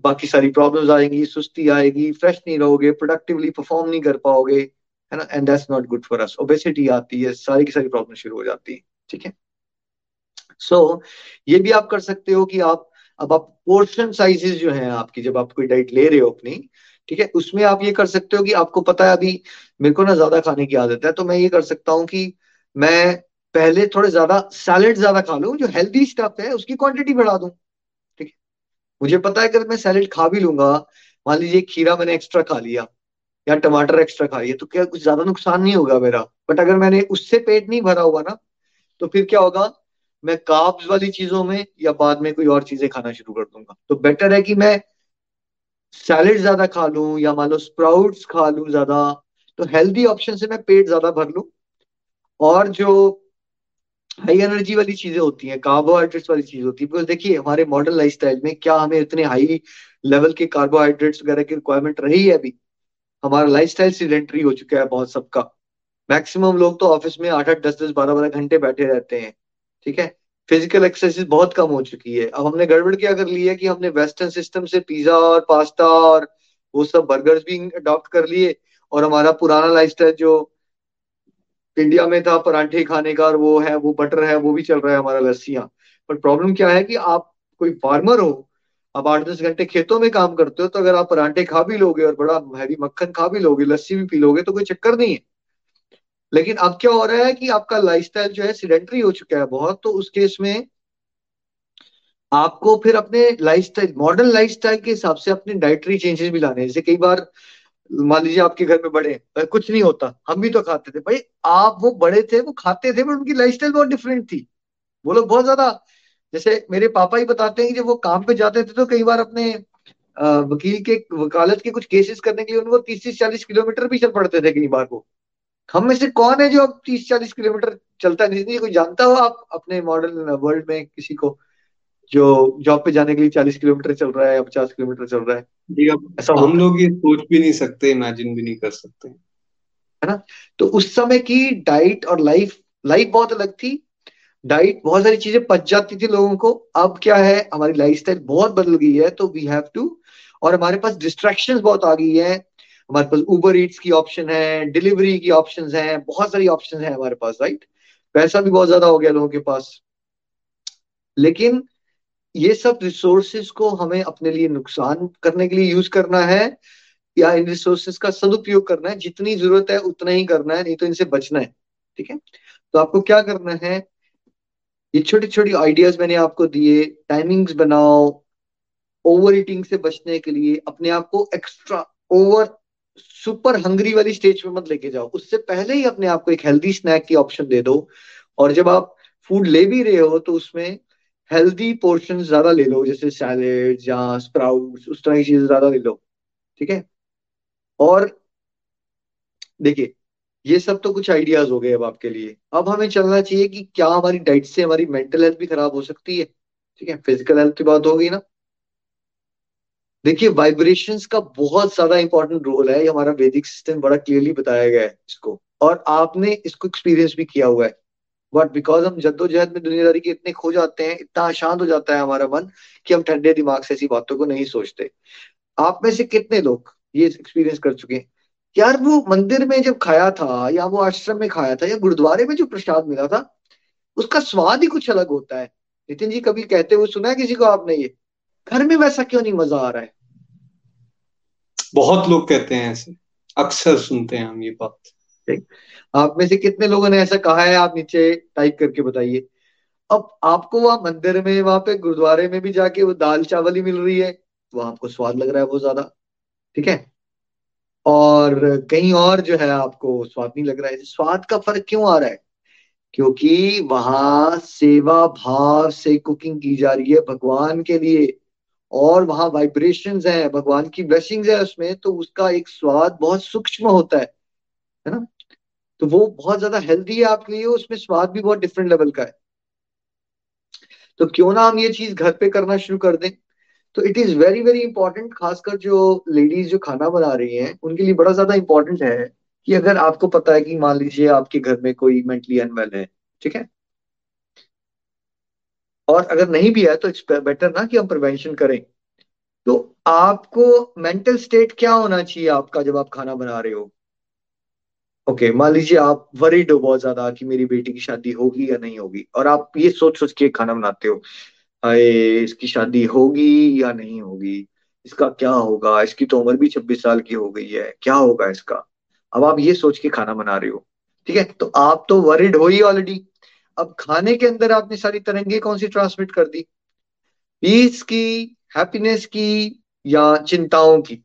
Speaker 2: बाकी सारी प्रॉब्लम्स आएँगी सुस्ती आएगी फ्रेश नहीं रहोगे प्रोडक्टिवली परफॉर्म नहीं कर पाओगे है ना? And that's not good for us obesity आती है सारी की सारी प्रॉब्लम शुरू हो जाती है ठीक है? सो so, ये भी आप कर सकते हो कि आप अब आप पोर्शन साइजेस जो हैं आपकी जब आप कोई डाइट ले रहे हो अपनी ठीक है? उसमें आप ये कर सकते हो कि आपको पता है अभी मेरे को ना ज़्यादा खाने की आदत है तो मैं ये कर सकता हूँ कि मैं पहले थोड़े ज़्यादा सैलेड ज़्यादा खा लूँ, जो हेल्दी स्टफ़ है, उसकी क्वांटिटी बढ़ा दूँ। ठीक है? मुझे पता है अगर मैं सैलेड खा भी लूँगा, मान लीजिए खीरा मैंने एक्स्ट्रा खा लिया, या टमाटर एक्स्ट्रा खा लिया तो क्या कुछ ज़्यादा नुकसान नहीं होगा मेरा? बट अगर मैंने उससे पेट नहीं भरा हुआ ना तो फिर क्या होगा? मैं काब्स वाली चीज़ों में या बाद में कोई और चीज़ें खाना शुरू कर दूँगा। तो बेटर है कि मैं सैलेड ज़्यादा खा लूँ, या मान लो स्प्राउट्स खा लूँ ज़्यादा तो हेल्दी ऑप्शन से मैं पेट ज़्यादा भर लूँ। और जो हाई एनर्जी वाली चीज़ें होती हैं कार्बोहाइड्रेट्स वाली चीज़ होती है। बिकॉज़ देखिए, हमारे मॉडर्न लाइफस्टाइल में क्या हमें इतने हाई लेवल के कार्बोहाइड्रेट्स वगैरह की रिक्वायरमेंट रही है अभी? हमारा लाइफस्टाइल सिलेंट्री हो चुका है बहुत सबका। मैक्सिमम लोग तो ऑफ़िस में आठ आठ, दस दस, बारह बारह घंटे बैठे रहते हैं। ठीक है? फ़िज़िकल एक्सरसाइज बहुत कम हो चुकी है। अब हमने गड़बड़ क्या कर ली है कि हमने वेस्टर्न सिस्टम से पिज्जा और पास्ता और वो सब बर्गर्स भी अडॉप्ट कर लिए और हमारा पुराना लाइफस्टाइल जो इंडिया में था, परांठे खाने का, और वो है, वो बटर है, वो भी चल रहा है हमारा लस्सियाँ। पर प्रॉब्लम क्या है कि आप कोई फार्मर हो, आप आठ दस घंटे खेतों में काम करते हो तो अगर आप परांठे खा भी लोगे और बड़ा हैवी मक्खन खा भी लोगे, लस्सी भी पी लोगे तो कोई चक्कर नहीं है। लेकिन अब क्या हो रहा है कि आपका लाइफस्टाइल जो है सिलेंट्री हो चुका है बहुत तो उस केस में आपको फिर अपने लाइफस्टाइल मॉडर्न लाइफस्टाइल के हिसाब से अपने डाइटरी चेंजेस भी लाने जैसे कई बार मान लीजिए आपके घर में बड़े कुछ नहीं होता। हम भी तो खाते थे। भाई, आप वो बड़े थे, वो खाते थे बट उनकी लाइफस्टाइल बहुत डिफरेंट थी। वो लोग बहुत ज़्यादा, जैसे मेरे पापा ही बताते हैं कि जब वो काम पे जाते थे तो कई बार अपने वकील के, वकालत के कुछ केसेस करने के लिए उनको तीस तीस चालीस किलोमीटर भी चल पड़ते थे कई बार को हम में से कौन है जो अब तीस चालीस किलोमीटर चलता नहीं कोई जानता हो आप अपने मॉडर्न वर्ल्ड में किसी को? जो जॉब पे जाने के लिए चालीस किलोमीटर चल रहा है या पचास किलोमीटर चल रहा है।
Speaker 3: जी अब ऐसा हम लोग ये सोच भी नहीं सकते इमेजिन भी नहीं कर सकते।
Speaker 2: है ना? तो उस समय की डाइट और लाइफ लाइफ बहुत अलग थी। डाइट बहुत सारी चीज़ें पच जाती थी लोगों को। अब क्या है हमारी लाइफस्टाइल बहुत बदल गई है तो वी हैव टू और हमारे पास डिस्ट्रैक्शंस बहुत आ गई है। हमारे पास उबर ईट्स की ऑप्शन है डिलीवरी की ऑप्शन है बहुत सारी ऑप्शन है हमारे पास राइट पैसा भी बहुत ज़्यादा हो गया लोगों के पास। लेकिन ये सब रिसोर्सेज को हमें अपने लिए नुकसान करने के लिए यूज़ करना है, या इन रिसोर्सेज का सदुपयोग करना है, जितनी ज़रूरत है उतना ही करना है, नहीं तो इनसे बचना है, ठीक है? तो आपको क्या करना है, ये छोटी छोटी आइडियाज़ मैंने आपको दिए टाइमिंग्स बनाओ ओवर ईटिंग से बचने के लिए अपने आप को एक्स्ट्रा ओवर सुपर हंग्री वाली स्टेज पे मत लेके जाओ। उससे पहले ही अपने आप को एक हेल्दी स्नैक की ऑप्शन दे दो, और जब आप फ़ूड ले भी रहे हो तो उसमें हेल्दी पोर्शन ज़्यादा ले लो, जैसे सैलेड या स्प्राउट्स उस तरह की चीज़ें ज़्यादा ले लो, ठीक है? और देखिए, ये सब तो कुछ आइडियाज़ हो गए अब आपके लिए। अब हमें चलना चाहिए कि क्या हमारी डाइट से हमारी मेंटल हेल्थ भी खराब हो सकती है, ठीक है? फ़िज़िकल हेल्थ की बात होगी ना? देखिए वाइब्रेशंस का बहुत ज़्यादा इंपॉर्टेंट रोल है, ये हमारा वैदिक सिस्टम बड़ा क्लियरली बताया गया है इसको, और आपने इसको एक्सपीरियंस भी किया हुआ है। बट बिकॉज़ हम जद्दोजहद में दुनियादारी के इतने खो जाते हैं, इतना अशांत हो जाता है हमारा मन, कि हम ठंडे दिमाग से ऐसी बातों को नहीं सोचते। आप में से कितने लोग ये एक्सपीरियंस कर चुके हैं? यार वो मंदिर में जब खाया था, या वो आश्रम में खाया था, या गुरुद्वारे में जो प्रसाद मिला था, उसका स्वाद ही कुछ अलग होता है। नितिन जी कभी कहते हुए सुना है किसी को आपने ये? घर में वैसा क्यों नहीं मज़ा आ रहा है?
Speaker 3: बहुत लोग कहते हैं ऐसे। अक्सर सुनते हैं हम ये बात।
Speaker 2: आप में से कितने लोगों ने ऐसा कहा है? आप नीचे टाइप करके बताइए। अब आपको वहाँ मंदिर में, वहाँ पे गुरुद्वारे में भी जाके वो दाल चावल ही मिल रही है तो आपको स्वाद लग रहा है वो ज़्यादा। ठीक है? और कहीं और जो है आपको स्वाद नहीं लग रहा है। स्वाद का फ़र्क क्यों आ रहा है? क्योंकि वहाँ सेवा भाव से कुकिंग की जा रही है भगवान के लिए। और वहाँ वाइब्रेशन है, भगवान की ब्लेसिंग्स है उसमें तो उसका एक स्वाद बहुत सूक्ष्म होता है। है ना? तो वो बहुत ज़्यादा हेल्दी है आपके लिए, उसमें स्वाद भी बहुत डिफरेंट लेवल का है। तो क्यों ना हम ये चीज़ घर पे करना शुरू कर दें? तो it is very very important खासकर जो लेडीज़ जो खाना बना रही हैं, उनके लिए बड़ा ज़्यादा इंपॉर्टेंट है कि अगर आपको पता है कि मान लीजिए आपके घर में कोई मेंटली अनवेल है, ठीक है? और अगर नहीं भी है तो इट्स बेटर ना कि हम प्रिवेंशन करें। तो आपको मेंटल स्टेट क्या होना चाहिए आपका जब आप खाना बना रहे हो? ओके okay, मान लीजिए आप वरीड हो बहुत ज़्यादा कि मेरी बेटी की शादी होगी या नहीं होगी और आप ये सोच सोच के खाना बनाते हो अरे इसकी शादी होगी या नहीं होगी? इसका क्या होगा? इसकी तो उम्र भी छब्बीस साल की हो गई है क्या होगा इसका? अब आप ये सोच के खाना बना रहे हो ठीक है? तो आप तो वरिड हो ही ऑलरेडी अब खाने के अंदर आपने सारी तरंगे कौन सी ट्रांसमिट कर दी? पीस की हैप्पीनेस की या चिंताओं की?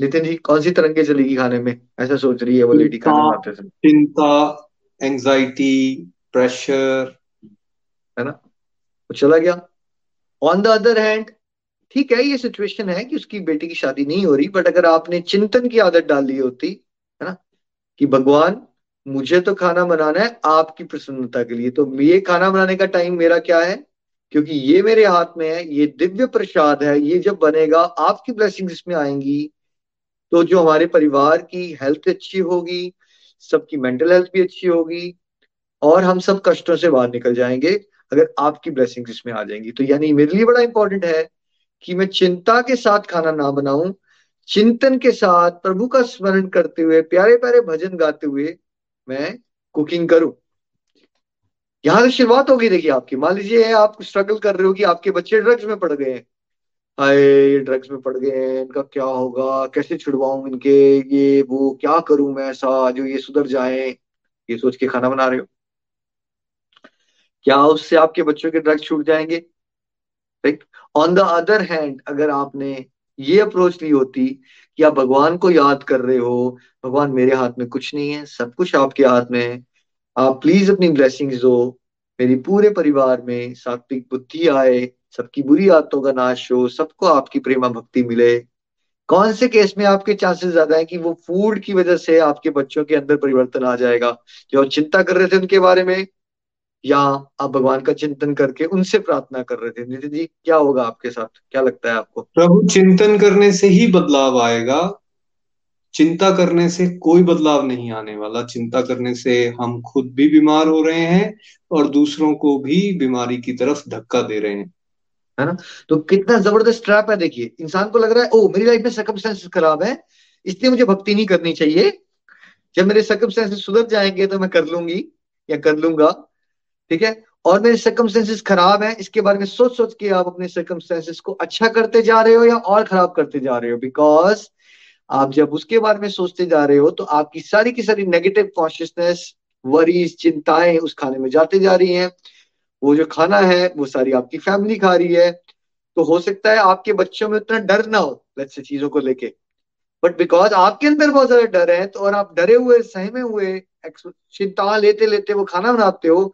Speaker 2: नितिन जी कौन सी तरंगे चलेगी खाने में? ऐसा सोच रही है वो लेडी खाना बनाते समय।
Speaker 3: चिंता एंजाइटी प्रेशर
Speaker 2: है ना? वो चला गया। ऑन द अदर हैंड ठीक है ये सिचुएशन है कि उसकी बेटी की शादी नहीं हो रही बट अगर आपने चिंतन की आदत डाल ली होती है ना कि भगवान मुझे तो खाना बनाना है आपकी प्रसन्नता के लिए तो ये खाना बनाने का टाइम मेरा क्या है? क्योंकि ये मेरे हाथ में है ये दिव्य प्रसाद है ये जब बनेगा आपकी ब्लेसिंग इसमें आएँगी। तो जो हमारे परिवार की हेल्थ अच्छी होगी, सबकी मेंटल हेल्थ भी अच्छी होगी, और हम सब कष्टों से बाहर निकल जाएँगे, अगर आपकी ब्लेसिंग इसमें आ जाएँगी। तो यानी मेरे लिए बड़ा इंपॉर्टेंट है कि मैं चिंता के साथ खाना ना बनाऊँ, चिंतन के साथ प्रभु का स्मरण करते हुए प्यारे प्यारे भजन गाते हुए मैं कुकिंग करूँ। यहाँ से शुरुआत होगी, देखिए आपकी। मान लीजिए आप स्ट्रगल कर रहे हो कि आपके बच्चे ड्रग्स में पड़ गए हैं। हाय ड्रग्स में पड़ गए हैं, इनका क्या होगा, कैसे छुड़वाऊं इनके, ये, वो, क्या करूँ मैं ऐसा, जो ये सुधर जाए, ये सोच के खाना बना रहे हो। क्या उससे आपके बच्चों के ड्रग्स छूट जाएँगे? Right on the other hand अगर आपने ये अप्रोच ली होती कि आप भगवान को याद कर रहे हो, भगवान मेरे हाथ में कुछ नहीं है, सब कुछ आपके हाथ में है, आप प्लीज़ अपनी ब्लेसिंग्स दो। मेरी पूरे परिवार में सात्विक बुद्धि आए सबकी बुरी आदतों का नाश हो, सबको आपकी प्रेमा भक्ति मिले। कौन से केस में आपके चांसेस ज़्यादा है कि वो फ़ूड की वजह से आपके बच्चों के अंदर परिवर्तन आ जाएगा? जो चिंता कर रहे थे उनके बारे में, या आप भगवान का चिंतन करके उनसे प्रार्थना कर रहे थे? नितिन जी, क्या होगा आपके साथ? क्या लगता है आपको?
Speaker 3: प्रभु, चिंतन करने से ही बदलाव आएगा। चिंता करने से कोई बदलाव नहीं आने वाला। चिंता करने से हम खुद भी बीमार हो रहे हैं और दूसरों को भी बीमारी की तरफ़ धक्का दे रहे हैं।
Speaker 2: है ना? तो कितना ज़बरदस्त ट्रैप है देखिए। इंसान को लग रहा है ओ मेरी लाइफ में सर्कमस्टेंसेस खराब है, इसलिए मुझे भक्ति नहीं करनी चाहिए। जब मेरे सर्कमस्टेंसेस सुधर जाएँगे तो मैं कर लूँगी या कर लूँगा। ठीक है? और मेरे सर्कमस्टेंसेस खराब है, इसके बारे में सोच सोच के आप अपने सर्कमस्टेंसेस को अच्छा करते जा रहे हो या और खराब करते जा रहे हो? बिकॉज़ आप जब उसके बारे में सोचते जा रहे हो तो आपकी सारी की सारी नेगेटिव कॉन्शियसनेस वरीज चिंताएँ उस खाने में जाते जा रही हैं। वो जो खाना है, वो सारी आपकी फैमिली खा रही है। तो हो सकता है आपके बच्चों में उतना डर ना हो से चीज़ों को लेके। बट बिकॉज़ आपके अंदर बहुत ज़्यादा डर है तो और आप डरे हुए, सहमे हुए चिंता लेते लेते वो खाना बनाते हो,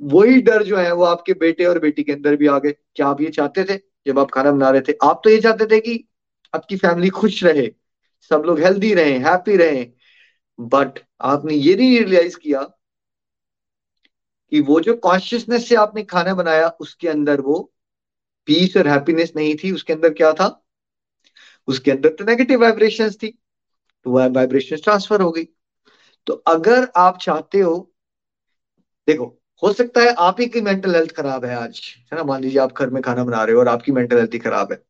Speaker 2: वही डर जो है वो आपके बेटे और बेटी के अंदर भी आ गए। क्या आप ये चाहते थे? जब आप खाना बना रहे थे, आप तो ये चाहते थे कि आपकी फैमिली खुश रहे, सब लोग हेल्दी रहे हैप्पी रहे। बट आपने ये नहीं रियलाइज़ किया कि वो जो कॉन्शियसनेस से आपने खाना बनाया, उसके अंदर वो पीस और हैप्पीनेस नहीं थी, उसके अंदर क्या था? उसके अंदर तो नेगेटिव वाइब्रेशन थी तो वह वाइब्रेशन ट्रांसफ़र हो गई। तो अगर आप चाहते हो, देखो, हो सकता है आप ही की मेंटल हेल्थ खराब है आज, है ना? मान लीजिए आप घर में खाना बना रहे हो और आपकी मेंटल हेल्थ ही खराब है।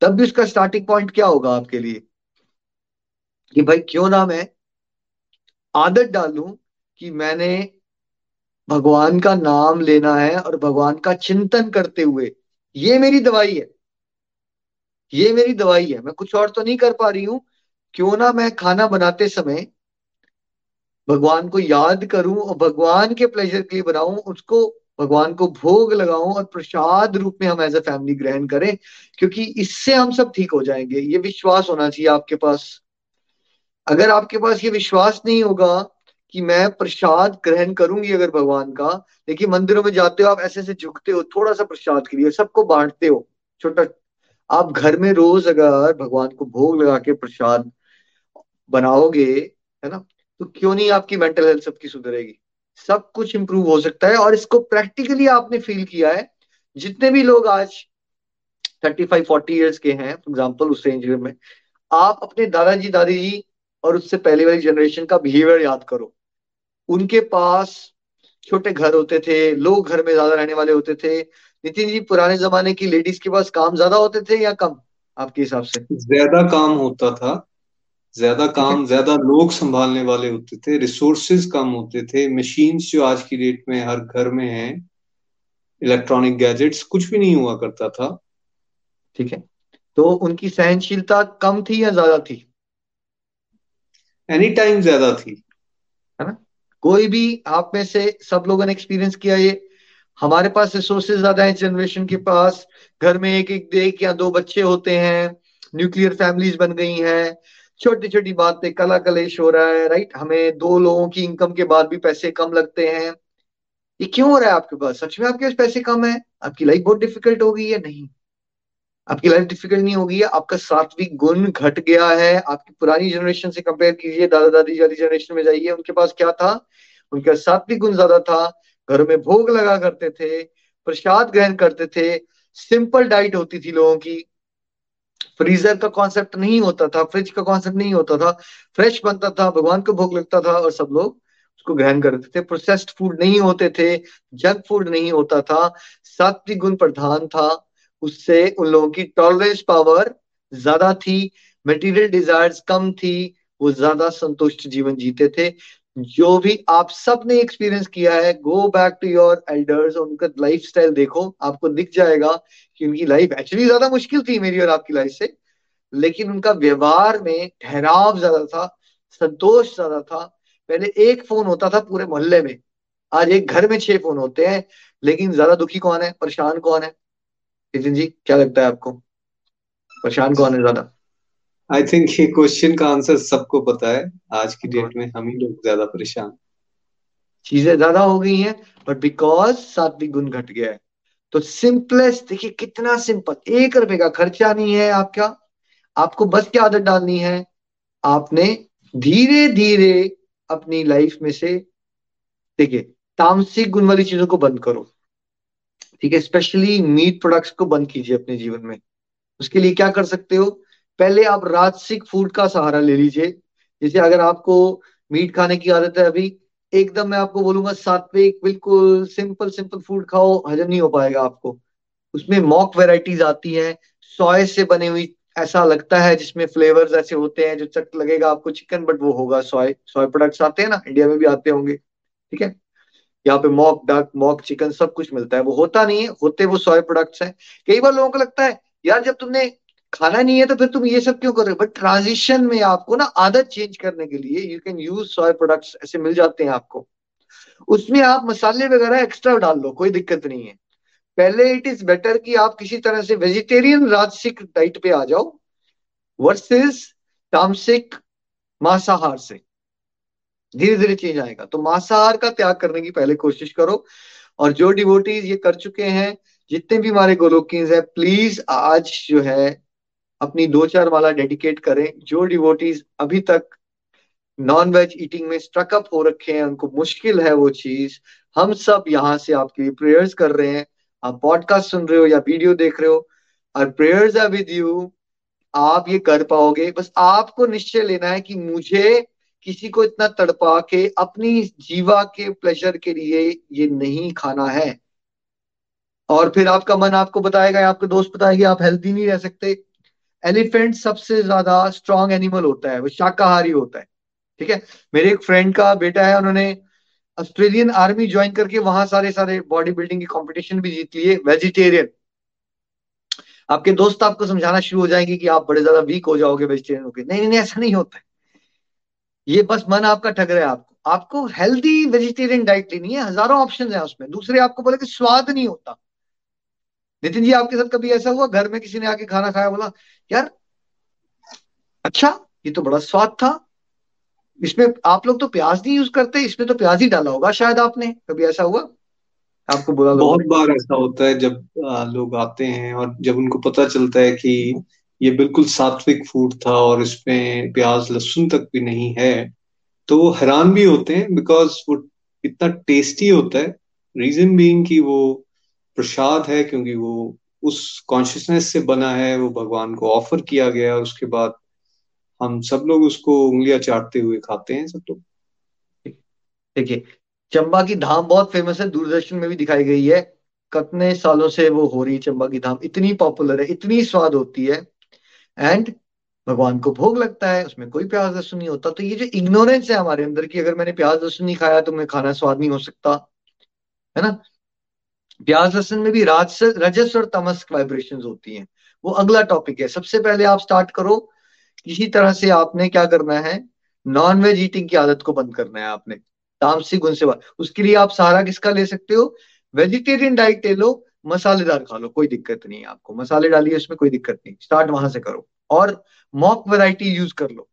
Speaker 2: तब भी उसका स्टार्टिंग पॉइंट क्या होगा आपके लिए? कि भाई क्यों ना मैं आदत डालूं कि मैंने भगवान का नाम लेना है और भगवान का चिंतन करते हुए, ये मेरी दवाई है। ये मेरी दवाई है। मैं कुछ और तो नहीं कर पा रही हूँ। क्यों ना मैं खाना बनाते समय भगवान को याद करूँ और भगवान के प्लेजर के लिए बनाऊँ, उसको भगवान को भोग लगाऊँ और प्रसाद रूप में हम एज अ फैमिली ग्रहण करें, क्योंकि इससे हम सब ठीक हो जाएँगे। ये विश्वास होना चाहिए आपके पास। अगर आपके पास ये विश्वास नहीं होगा कि मैं प्रसाद ग्रहण करूँगी अगर भगवान का। देखिए, मंदिरों में जाते हो, आप ऐसे ऐसे झुकते हो थोड़ा सा प्रसाद के लिए सबको बांटते हो, छोटा। आप घर में रोज अगर भगवान को भोग लगा के प्रसाद बनाओगे, है ना तो क्यों नहीं आपकी मेंटल हेल्थ सबकी सुधरेगी? सब कुछ इंप्रूव हो सकता है और इसको प्रैक्टिकली आपने फील किया है। जितने भी लोग आज थर्टी फाइव फोर्टी ईयर्स के हैं फॉर एग्ज़ाम्पल उस रेंज में, आप अपने दादाजी दादी जी और उससे पहले वाली जनरेशन का बिहेवियर याद करो। उनके पास छोटे घर होते थे लोग घर में ज़्यादा रहने वाले होते थे। नितिन जी पुराने जमाने की लेडीज़ के पास काम ज़्यादा होते थे या कम आपके हिसाब से?
Speaker 3: ज़्यादा काम होता था। ज़्यादा काम ज़्यादा लोग संभालने वाले होते थे। रिसोर्सेज कम होते थे। मशीन्स जो आज की डेट में हर घर में है इलेक्ट्रॉनिक गैजेट्स कुछ भी नहीं हुआ करता था।
Speaker 2: ठीक है। तो उनकी सहनशीलता कम थी या ज़्यादा थी?
Speaker 3: एनी टाइम ज़्यादा थी।
Speaker 2: कोई भी आप में से सब लोगों ने एक्सपीरियंस किया ये। हमारे पास रिसोर्सेज ज़्यादा है जनरेशन के पास। घर में एक एक एक या दो बच्चे होते हैं। न्यूक्लियर फैमिलीज़ बन गई हैं। छोटी छोटी बातें कला कलेश हो रहा है राइट हमें दो लोगों की इनकम के बाद भी पैसे कम लगते हैं। ये क्यों हो रहा है आपके पास? सच में आपके पास पैसे कम है? आपकी लाइफ बहुत डिफ़िकल्ट हो गई है? नहीं। आपकी लाइफ डिफ़िकल्ट नहीं होगी, आपका सात्विक गुण घट गया है। आपकी पुरानी जनरेशन से कंपेयर कीजिए, दादा दादी वाली जनरेशन में जाइए, उनके पास क्या था? उनका सात्विक गुण ज़्यादा था। घरों में भोग लगा करते थे, प्रसाद ग्रहण करते थे। सिंपल डाइट होती थी लोगों की। फ्रीजर का कॉन्सेप्ट नहीं होता था फ्रिज का कॉन्सेप्ट नहीं होता था। फ्रेश बनता था, भगवान को भोग लगता था और सब लोग उसको ग्रहण करते थे। प्रोसेस्ड फ़ूड नहीं होते थे जंक फ़ूड नहीं होता था। सात्विक गुण प्रधान था। उससे उन लोगों की टॉलरेंस पावर ज़्यादा थी मटेरियल डिजायर्स कम थी, वो ज़्यादा संतुष्ट जीवन जीते थे। जो भी आप सबने एक्सपीरियंस किया है go back to your elders और उनका लाइफ स्टाइल देखो, आपको दिख जाएगा कि उनकी लाइफ एक्चुअली ज़्यादा मुश्किल थी मेरी और आपकी लाइफ से। लेकिन उनका व्यवहार में ठहराव ज़्यादा था, संतोष ज़्यादा था। पहले एक फ़ोन होता था पूरे मोहल्ले में, आज एक घर में छह फ़ोन होते हैं, लेकिन ज़्यादा दुखी कौन है, परेशान कौन है? नितिन जी क्या लगता है आपको? परेशान कौन है ज़्यादा।
Speaker 3: आई थिंक ये क्वेश्चन का आंसर सबको पता है। आज की डेट में हम ही लोग ज़्यादा परेशान।
Speaker 2: चीज़ें ज़्यादा हो गई हैं बट बिकॉज़ सात्विक गुण घट गया है। तो सिंपलेस्ट देखिए कितना सिंपल एक रुपए का खर्चा नहीं है आपका। आपको बस क्या आदत डालनी है। आपने धीरे धीरे अपनी लाइफ में से देखिए तामसिक गुण वाली चीज़ों को बंद करो। ठीक है? स्पेशली मीट प्रोडक्ट्स को बंद कीजिए अपने जीवन में। उसके लिए क्या कर सकते हो? पहले आप राजसिक फ़ूड का सहारा ले लीजिए। जैसे अगर आपको मीट खाने की आदत है अभी, एकदम मैं आपको बोलूँगा सात्विक, बिल्कुल सिंपल सिंपल फ़ूड खाओ, हजम नहीं हो पाएगा आपको। उसमें मॉक वेराइटीज आती है सॉय से बनी हुई ऐसा लगता है जिसमें फ्लेवर्स ऐसे होते हैं जो चट लगेगा आपको चिकन बट वो होगा सॉय सॉय प्रोडक्ट्स आते हैं ना इंडिया में भी आते होंगे। ठीक है? यहाँ पे मॉक डक मॉक चिकन सब कुछ मिलता है। वो होता नहीं है, होते वो सॉय प्रोडक्ट्स हैं। कई बार लोगों को लगता है, यार, जब तुमने खाना नहीं है तो फिर तुम ये सब क्यों कर रहे हो? बट ट्रांजिशन में आपको ना आदत चेंज करने के लिए you can use soy products ऐसे मिल जाते हैं आपको। उसमें आप मसाले वगैरह एक्स्ट्रा डाल लो, कोई दिक्कत नहीं है। पहले इट इज़ बेटर कि आप किसी तरह से वेजिटेरियन राजसिक डाइट पे आ जाओ वर्सेस तामसिक मांसाहार से। धीरे धीरे चेंज आएगा। तो मांसाहार का त्याग करने की पहले कोशिश करो और जो डिवोटीज ये कर चुके हैं, जितने भी हमारे गोलोकीज है प्लीज़ आज जो है अपनी दो चार माला डेडिकेट करें। जो डिवोटीज अभी तक नॉन वेज ईटिंग में स्ट्रकअप हो रखे हैं, उनको मुश्किल है वो चीज़, हम सब यहाँ से आपके लिए प्रेयर्स कर रहे हैं। आप पॉडकास्ट सुन रहे हो या वीडियो देख रहे हो और प्रेयर्स आर विद यू आप ये कर पाओगे। बस आपको निश्चय लेना है कि मुझे किसी को इतना तड़पा के, अपनी जीवा के प्लेजर के लिए ये नहीं खाना है। और फिर आपका मन आपको बताएगा, आपके दोस्त बताएँगे, आप हेल्थी नहीं रह सकते। एलिफेंट सबसे ज़्यादा स्ट्रॉन्ग एनिमल होता है, वो शाकाहारी होता है, ठीक है? मेरे एक फ्रेंड का बेटा है, उन्होंने ऑस्ट्रेलियन आर्मी ज्वाइन करके वहाँ सारे सारे बॉडी बिल्डिंग की कंपटीशन भी जीत लिए वेजिटेरियन आपके दोस्त आपको समझाना शुरू हो जाएँगे कि आप बड़े ज़्यादा वीक हो जाओगे वेजिटेरियन होकर नहीं नहीं, ऐसा नहीं होता है। ये बस मन आपका ठग रहा है आपको। आपको हेल्दी वेजिटेरियन डाइट लेनी है, हज़ारों ऑप्शन है उसमें। दूसरे आपको बोले कि स्वाद नहीं होता। नितिन जी, आपके साथ कभी ऐसा हुआ? घर में किसी ने आके खाना खाया, बोला, यार अच्छा ये तो बड़ा स्वाद था। इसमें आप लोग तो प्याज नहीं यूज़ करते, इसमें तो प्याज ही डाला होगा शायद आपने। कभी ऐसा हुआ? आपको बोला
Speaker 3: बहुत बार ऐसा होता है जब लोग आते हैं और जब उनको पता चलता है कि ये बिल्कुल सात्विक फ़ूड था और इसमें प्याज लहसुन तक भी नहीं है तो वो हैरान भी होते हैं बिकॉज़ वो इतना टेस्टी होता है। रीजन बीइंग कि वो प्रसाद है क्योंकि वो उस कॉन्शियसनेस से बना है, वो भगवान को ऑफ़र किया गया और उसके बाद हम सब लोग उसको उंगलियाँ चाटते हुए खाते हैं सब लोग।
Speaker 2: देखिए, चंबा की धाम बहुत फ़ेमस है, दूरदर्शन में भी दिखाई गई है। कितने सालों से वो हो रही है चंबा की धाम। इतनी पॉपुलर है, इतनी स्वाद होती है। एंड भगवान को भोग लगता है, उसमें कोई प्याज लहसुन नहीं होता। तो ये जो इग्नोरेंस है हमारे अंदर की, अगर मैंने प्याज लहसुन नहीं खाया तो मैं खाना स्वाद नहीं हो सकता। है ना? प्याज लहसुन में भी राजस, रजस और तमस वाइब्रेशन होती हैं। वो अगला टॉपिक है। सबसे पहले आप स्टार्ट करो किसी तरह से आपने क्या करना है? नॉन वेज ईटिंग की आदत को बंद करना है आपने। तामसिक गुण से उसके लिए आप सहारा किसका ले सकते हो? वेजिटेरियन डाइट ले लो मसालेदार खा लो, कोई दिक्कत नहीं है आपको। मसाले डालिए, उसमें कोई दिक्कत नहीं। स्टार्ट वहाँ से करो। और मॉक वैरायटी यूज़ कर लो।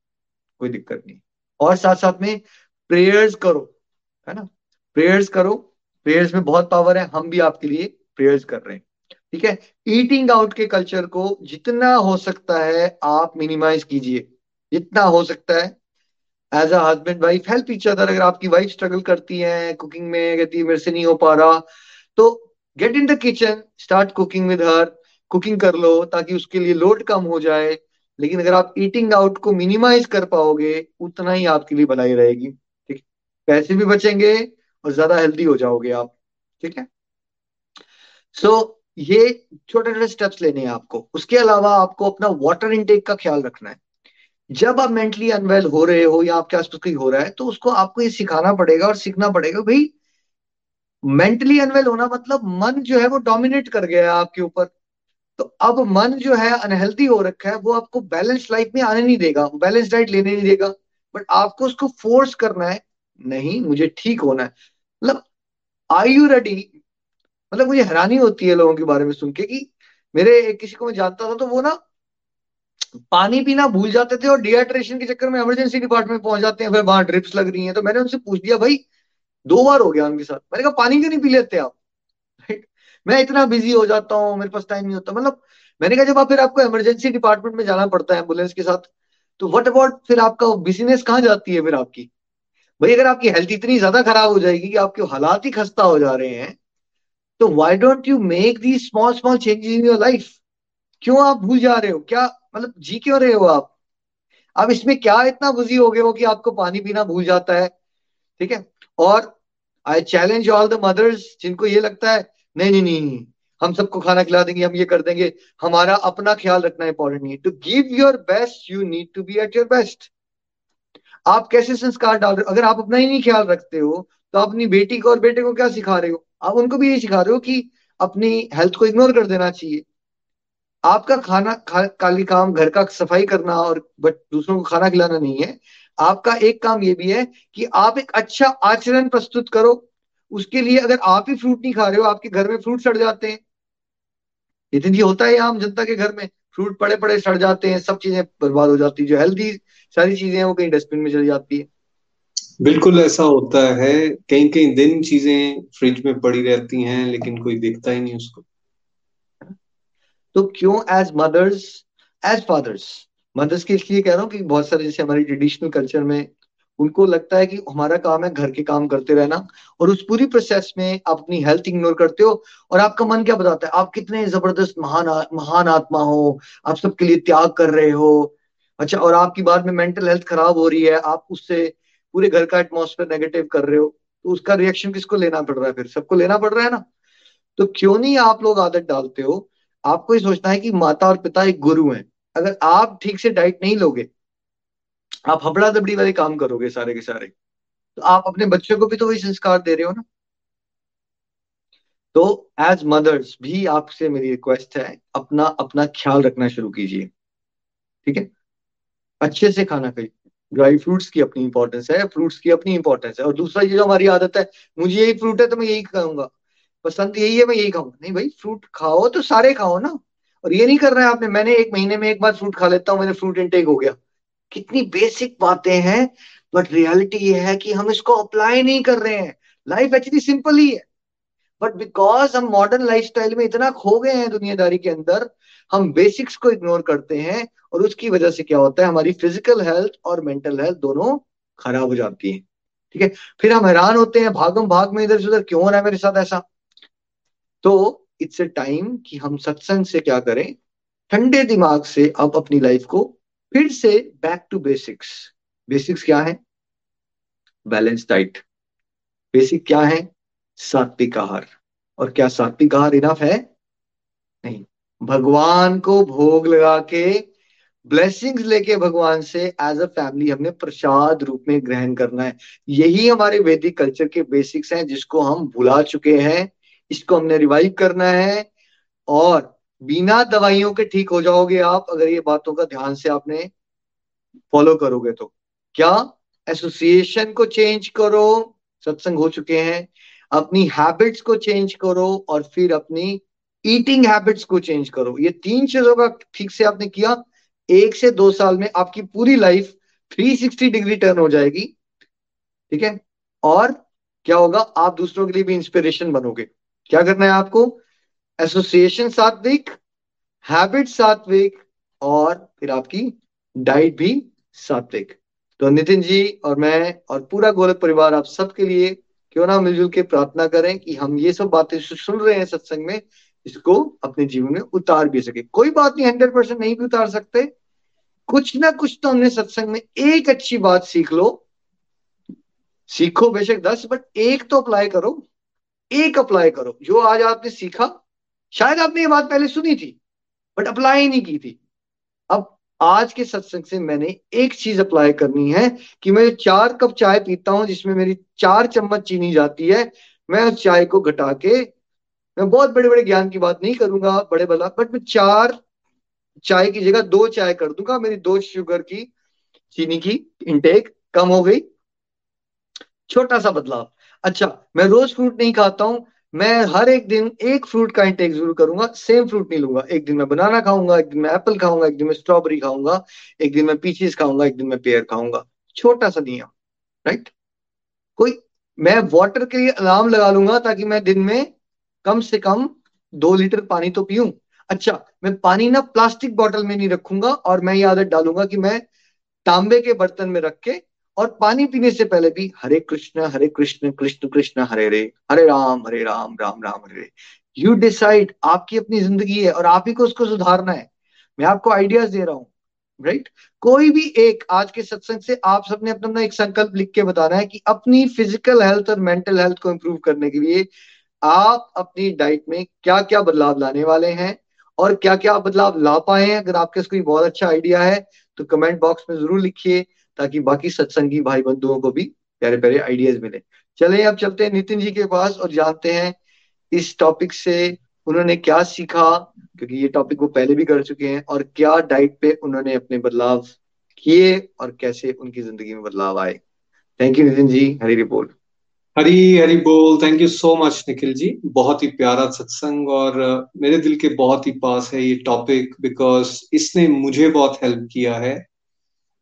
Speaker 2: कोई दिक्कत नहीं। और साथ साथ में प्रेयर्स करो, है ना? प्रेयर्स करो। प्रेयर्स में बहुत पावर है। हम भी आपके लिए प्रेयर्स कर रहे हैं। ठीक है? ईटिंग आउट के कल्चर को जितना हो सकता है आप मिनिमाइज कीजिए। जितना हो सकता है। As a husband wife help each other अगर आपकी वाइफ स्ट्रगल करती है कुकिंग में, कहती है, मेरे से नहीं हो पा रहा। तो get in the kitchen start cooking with her cooking कर लो ताकि उसके लिए लोड कम हो जाए। लेकिन अगर आप ईटिंग आउट को मिनिमाइज कर पाओगे उतना ही आपके लिए भलाई रहेगी। ठीक पैसे भी बचेंगे और ज़्यादा हेल्दी हो जाओगे आप। ठीक है? सो so, ये छोटे छोटे स्टेप्स लेने हैं आपको। उसके अलावा आपको अपना वाटर इनटेक का ख्याल रखना है। जब आप मेंटली अनवेल हो रहे हो या आपके आसपास कोई हो रहा है तो उसको आपको ये सिखाना पड़ेगा और सीखना पड़ेगा भाई मेंटली अनवेल होना मतलब मन जो है वो डोमिनेट कर गया है आपके ऊपर। तो अब मन जो है अनहेल्दी हो रखा है, वो आपको बैलेंस लाइफ में आने नहीं देगा बैलेंस डाइट लेने नहीं देगा। बट आपको उसको फोर्स करना है, नहीं, मुझे ठीक होना है। मतलब आई यू रेडी मतलब मुझे हैरानी होती है लोगों के बारे में सुन के कि मेरे किसी को मैं जानता था तो वो ना पानी पीना भूल जाते थे और डिहाइड्रेशन के चक्कर में इमरजेंसी डिपार्टमेंट पहुँच जाते हैं, फिर वहाँ ड्रिप्स लग रही हैं। तो मैंने उनसे पूछ दिया, भाई दो बार हो गया उनके साथ। मैंने कहा, पानी क्यों नहीं पी लेते आप? मैं इतना बिज़ी हो जाता हूँ, मेरे पास टाइम नहीं होता। मतलब मैंने कहा, जब आप फिर आपको इमरजेंसी डिपार्टमेंट में जाना पड़ता है एंबुलेंस के साथ तो वट अबाउट फिर आपका बिज़नेस कहाँ जाती है फिर आपकी? भाई, अगर आपकी हेल्थ इतनी ज़्यादा खराब हो जाएगी कि आपके हालात ही खस्ता हो जा रहे हैं तो why don't you make the small small changes in your life क्यों आप भूल जा रहे हो? क्या मतलब जी क्यों रहे हो आप? अब इसमें क्या इतना बुजी हो गए हो कि आपको पानी पीना भूल जाता है? ठीक है? और I challenge all the mothers जिनको ये लगता है नहीं नहीं नहीं हम सबको खाना खिला देंगे हम ये कर देंगे। हमारा अपना ख्याल रखना इंपॉर्टेंट नहीं to give your best you need to be at your best आप कैसे संस्कार डाल रहे हो? अगर आप अपना ही नहीं ख्याल रखते हो तो आप अपनी बेटी को और बेटे को क्या सिखा रहे हो? आप उनको भी ये सिखा रहे हो कि अपनी हेल्थ को इग्नोर कर देना चाहिए। आपका खाना खा, काली काम घर का सफ़ाई करना और दूसरों को खाना खिलाना नहीं है। आपका एक काम ये भी है कि आप एक अच्छा आचरण प्रस्तुत करो। उसके लिए अगर आप ही फ्रूट नहीं खा रहे हो आपके घर में फ्रूट सड़ जाते हैं। इतनी होता है आम जनता के घर में फ्रूट पड़े पड़े सड़ जाते हैं सब चीज़ें बर्बाद हो जाती है जो हेल्दी सारी चीज़ें हैं वो कहीं डस्टबिन में चली जाती है।
Speaker 3: बिल्कुल ऐसा होता है। कहीं कहीं दिन चीज़ें फ्रिज में पड़ी रहती हैं लेकिन कोई देखता ही नहीं उसको।
Speaker 2: तो क्यों as mothers as fathers mothers के इसलिए कह रहा हूँ कि बहुत सारे जैसे हमारी ट्रेडिशनल कल्चर में उनको लगता है कि हमारा काम है घर के काम करते रहना और उस पूरी प्रोसेस में आप अपनी हेल्थ इग्नोर करते हो और आपका मन क्या बताता है? आप कितने ज़बरदस्त महान महान आत्मा हो, आप सबके लिए त्याग कर रहे हो। अच्छा और आपकी बाद में मेंटल हेल्थ खराब हो रही है, आप उससे पूरे घर का एटमोसफेयर नेगेटिव कर रहे हो तो उसका रिएक्शन किसको लेना पड़ रहा है फिर? सबको लेना पड़ रहा है ना? तो क्यों नहीं आप लोग आदत डालते हो? आपको ये सोचना है कि माता और पिता एक गुरु हैं। अगर आप ठीक से डाइट नहीं लोगे, आप हबड़ा दबड़ी वाले काम करोगे सारे के सारे तो आप अपने बच्चों को भी तो वही संस्कार दे रहे हो ना। तो एज मदर्स भी आपसे मेरी रिक्वेस्ट है, अपना अपना ख्याल रखना शुरू कीजिए। ठीक है? अच्छे से खाना खाइए। ड्राई फ्रूट्स की अपनी इंपॉर्टेंस है फ्रूट्स की अपनी इंपॉर्टेंस है। और दूसरा ये जो हमारी आदत है, मुझे यही फ्रूट है तो मैं यही खाऊँगा। पसंद यही है, मैं यही खाऊँगा। नहीं भाई फ्रूट खाओ तो सारे खाओ ना। और ये नहीं कर रहे हैं आपने, मैंने एक महीने में एक बार फ्रूट खा लेता हूँ मैंने फ्रूट इनटेक हो गया। कितनी बेसिक बातें हैं बट रियलिटी ये है कि हम इसको अप्लाई नहीं कर रहे हैं। लाइफ एक्चुअली सिंपल ही है। बट बिकॉज़ हम मॉडर्न लाइफस्टाइल में इतना खो गए हैं दुनियादारी के अंदर, हम बेसिक्स को इग्नोर करते हैं और उसकी वजह से क्या होता है, हमारी फ़िज़िकल हेल्थ और मेंटल हेल्थ दोनों खराब हो जाती है। ठीक है? फिर हम हैरान होते हैं, भागम भाग में इधर से उधर, क्यों हो रहा है मेरे साथ ऐसा? तो इट्स ए टाइम कि हम सत्संग से क्या करें, ठंडे दिमाग से अब अपनी लाइफ को फिर से बैक टू बेसिक्स बेसिक्स क्या है? बैलेंस डाइट बेसिक क्या है? सात्विक आहार। और क्या सात्विक आहार इनफ है? नहीं। भगवान को भोग लगा के ब्लेसिंग्स लेके भगवान से एज अ फैमिली हमने प्रसाद रूप में ग्रहण करना है। यही हमारे वैदिक कल्चर के बेसिक्स हैं जिसको हम भुला चुके हैं। इसको हमने रिवाइव करना है और बिना दवाइयों के ठीक हो जाओगे आप, अगर ये बातों का ध्यान से आपने फॉलो करोगे तो। क्या? एसोसिएशन को चेंज करो, सत्संग हो चुके हैं। अपनी हैबिट्स को चेंज करो और फिर अपनी ईटिंग हैबिट्स को चेंज करो। ये तीन चीज़ों का ठीक से आपने किया। एक से दो साल में आपकी पूरी लाइफ 360 डिग्री टर्न हो जाएगी। ठीक है? और क्या होगा? आप दूसरों के लिए भी इंस्पिरेशन बनोगे। क्या करना है आपको? एसोसिएशन सात्विक हैबिट सात्विक और फिर आपकी डाइट भी सात्विक तो नितिन जी और मैं और पूरा गोलक परिवार आप सबके लिए क्यों ना मिलजुल के प्रार्थना करें कि हम ये सब बातें सुन रहे हैं सत्संग में, इसको अपने जीवन में उतार भी सके। कोई बात नहीं हंड्रेड परसेंट नहीं भी उतार सकते। कुछ ना कुछ तो हमने सत्संग में एक अच्छी बात सीख लो। सीखो बेशक दस बट एक तो अप्लाई करो। एक अप्लाई करो। जो आज आपने सीखा, शायद आपने ये बात पहले सुनी थी बट अप्लाई नहीं की थी। अब आज के सत्संग से मैंने एक चीज़ अप्लाई करनी है कि मैं चार कप चाय पीता हूँ, जिसमें मेरी चार चम्मच चीनी जाती है। मैं उस चाय को घटा के, मैं बहुत बड़े बड़े ज्ञान की बात नहीं करूँगा बड़े बला बट मैं चार चाय की जगह दो चाय कर दूँगा। मेरी दो शुगर की, चीनी की इंटेक कम हो गई। छोटा सा बदलाव। अच्छा मैं रोज फ्रूट नहीं खाता हूँ, मैं हर एक दिन एक फ्रूट का इंटेक ज़रूर करूँगा सेम फ्रूट नहीं लूँगा। एक दिन मैं बनाना खाऊँगा, एक दिन मैं एप्पल खाऊँगा, एक दिन मैं स्ट्रॉबेरी खाऊँगा, एक दिन मैं पीचीज खाऊँगा, एक दिन मैं पेयर खाऊँगा। छोटा सा नियम राइट कोई, मैं वाटर के लिए अलार्म लगा लूँगा ताकि मैं दिन में कम से कम दो लीटर पानी तो पीऊं। अच्छा मैं पानी ना प्लास्टिक बॉटल में नहीं रखूँगा और मैं ये आदत डालूँगा कि मैं तांबे के बर्तन में रख के और पानी पीने से पहले भी हरे कृष्ण हरे कृष्ण कृष्ण कृष्ण, हरे हरे हरे राम हरे राम राम राम, हरे यू डिसाइड आपकी अपनी ज़िंदगी है और आप ही को उसको सुधारना है। मैं आपको आइडियाज़ दे रहा हूँ राइट right? कोई भी एक आज के सत्संग से आप सबने अपना अपना एक संकल्प लिख के बताना है कि अपनी फ़िज़िकल हेल्थ और मेंटल हेल्थ को इंप्रूव करने के लिए आप अपनी डाइट में क्या क्या बदलाव लाने वाले हैं और क्या क्या बदलाव ला पाए हैं। अगर आपके कोई बहुत अच्छा आइडिया है तो कमेंट बॉक्स में ज़रूर लिखिए। ताकि बाकी सत्संगी भाई बंधुओं को भी प्यारे प्यारे आइडियाज़ मिले। चले, अब चलते हैं नितिन जी के पास और जानते हैं इस टॉपिक से उन्होंने क्या सीखा, क्योंकि ये टॉपिक वो पहले भी कर चुके हैं, और क्या डाइट पे उन्होंने अपने बदलाव किए और कैसे उनकी ज़िंदगी में बदलाव आए। Thank you Nitin ji. Hari report
Speaker 3: Hari Hari बोल। Thank you so much Nikhil ji. बहुत ही प्यारा सत्संग और मेरे दिल के बहुत ही पास है ये टॉपिक बिकॉज़ इसने मुझे बहुत हेल्प किया है।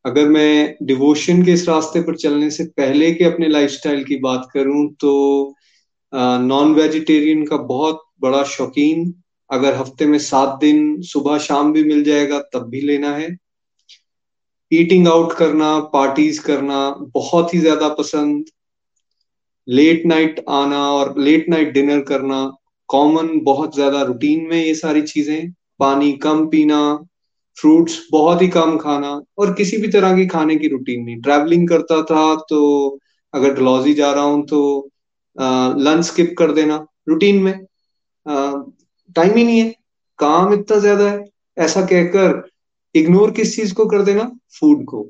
Speaker 3: अगर मैं डिवोशन के इस रास्ते पर चलने से पहले के अपने लाइफस्टाइल की बात करूँ तो नॉन वेजिटेरियन का बहुत बड़ा शौकीन अगर हफ़्ते में सात दिन सुबह शाम भी मिल जाएगा, तब भी लेना है। ईटिंग आउट करना पार्टीज़ करना बहुत ही ज़्यादा पसंद। लेट नाइट आना और लेट नाइट डिनर करना कॉमन बहुत ज़्यादा रूटीन में ये सारी चीज़ें। पानी कम पीना फ्रूट्स, बहुत ही कम खाना और किसी भी तरह की खाने की रूटीन नहीं। ट्रैवलिंग करता था तो अगर डलौजी जा रहा हूँ तो लंच स्किप कर देना रूटीन में। टाइम ही नहीं है, काम इतना ज़्यादा है। ऐसा कहकर इग्नोर किस चीज़ को कर देना? फ़ूड को।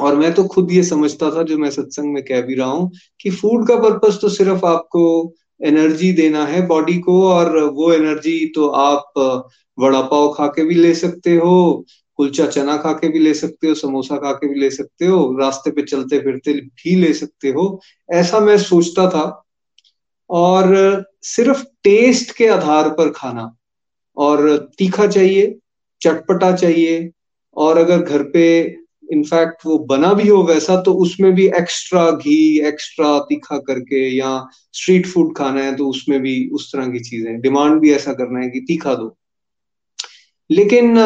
Speaker 3: और मैं तो खुद ये समझता था, जो मैं सत्संग में कह भी रहा हूँ कि फ़ूड का पर्पज तो सिर्फ़ आपको एनर्जी देना है बॉडी को और वो एनर्जी तो आप वड़ा पाव खा के भी ले सकते हो, कुलचा चना खा के भी ले सकते हो, समोसा खा के भी ले सकते हो, रास्ते पे चलते फिरते भी ले सकते हो, ऐसा मैं सोचता था। और सिर्फ़ टेस्ट के आधार पर खाना, और तीखा चाहिए, चटपटा चाहिए, और अगर घर पे इनफैक्ट वो बना भी हो वैसा तो उसमें भी एक्स्ट्रा घी एक्स्ट्रा तीखा करके, या स्ट्रीट फ़ूड खाना है तो उसमें भी उस तरह की चीज़ें डिमांड भी ऐसा करना है कि तीखा दो। लेकिन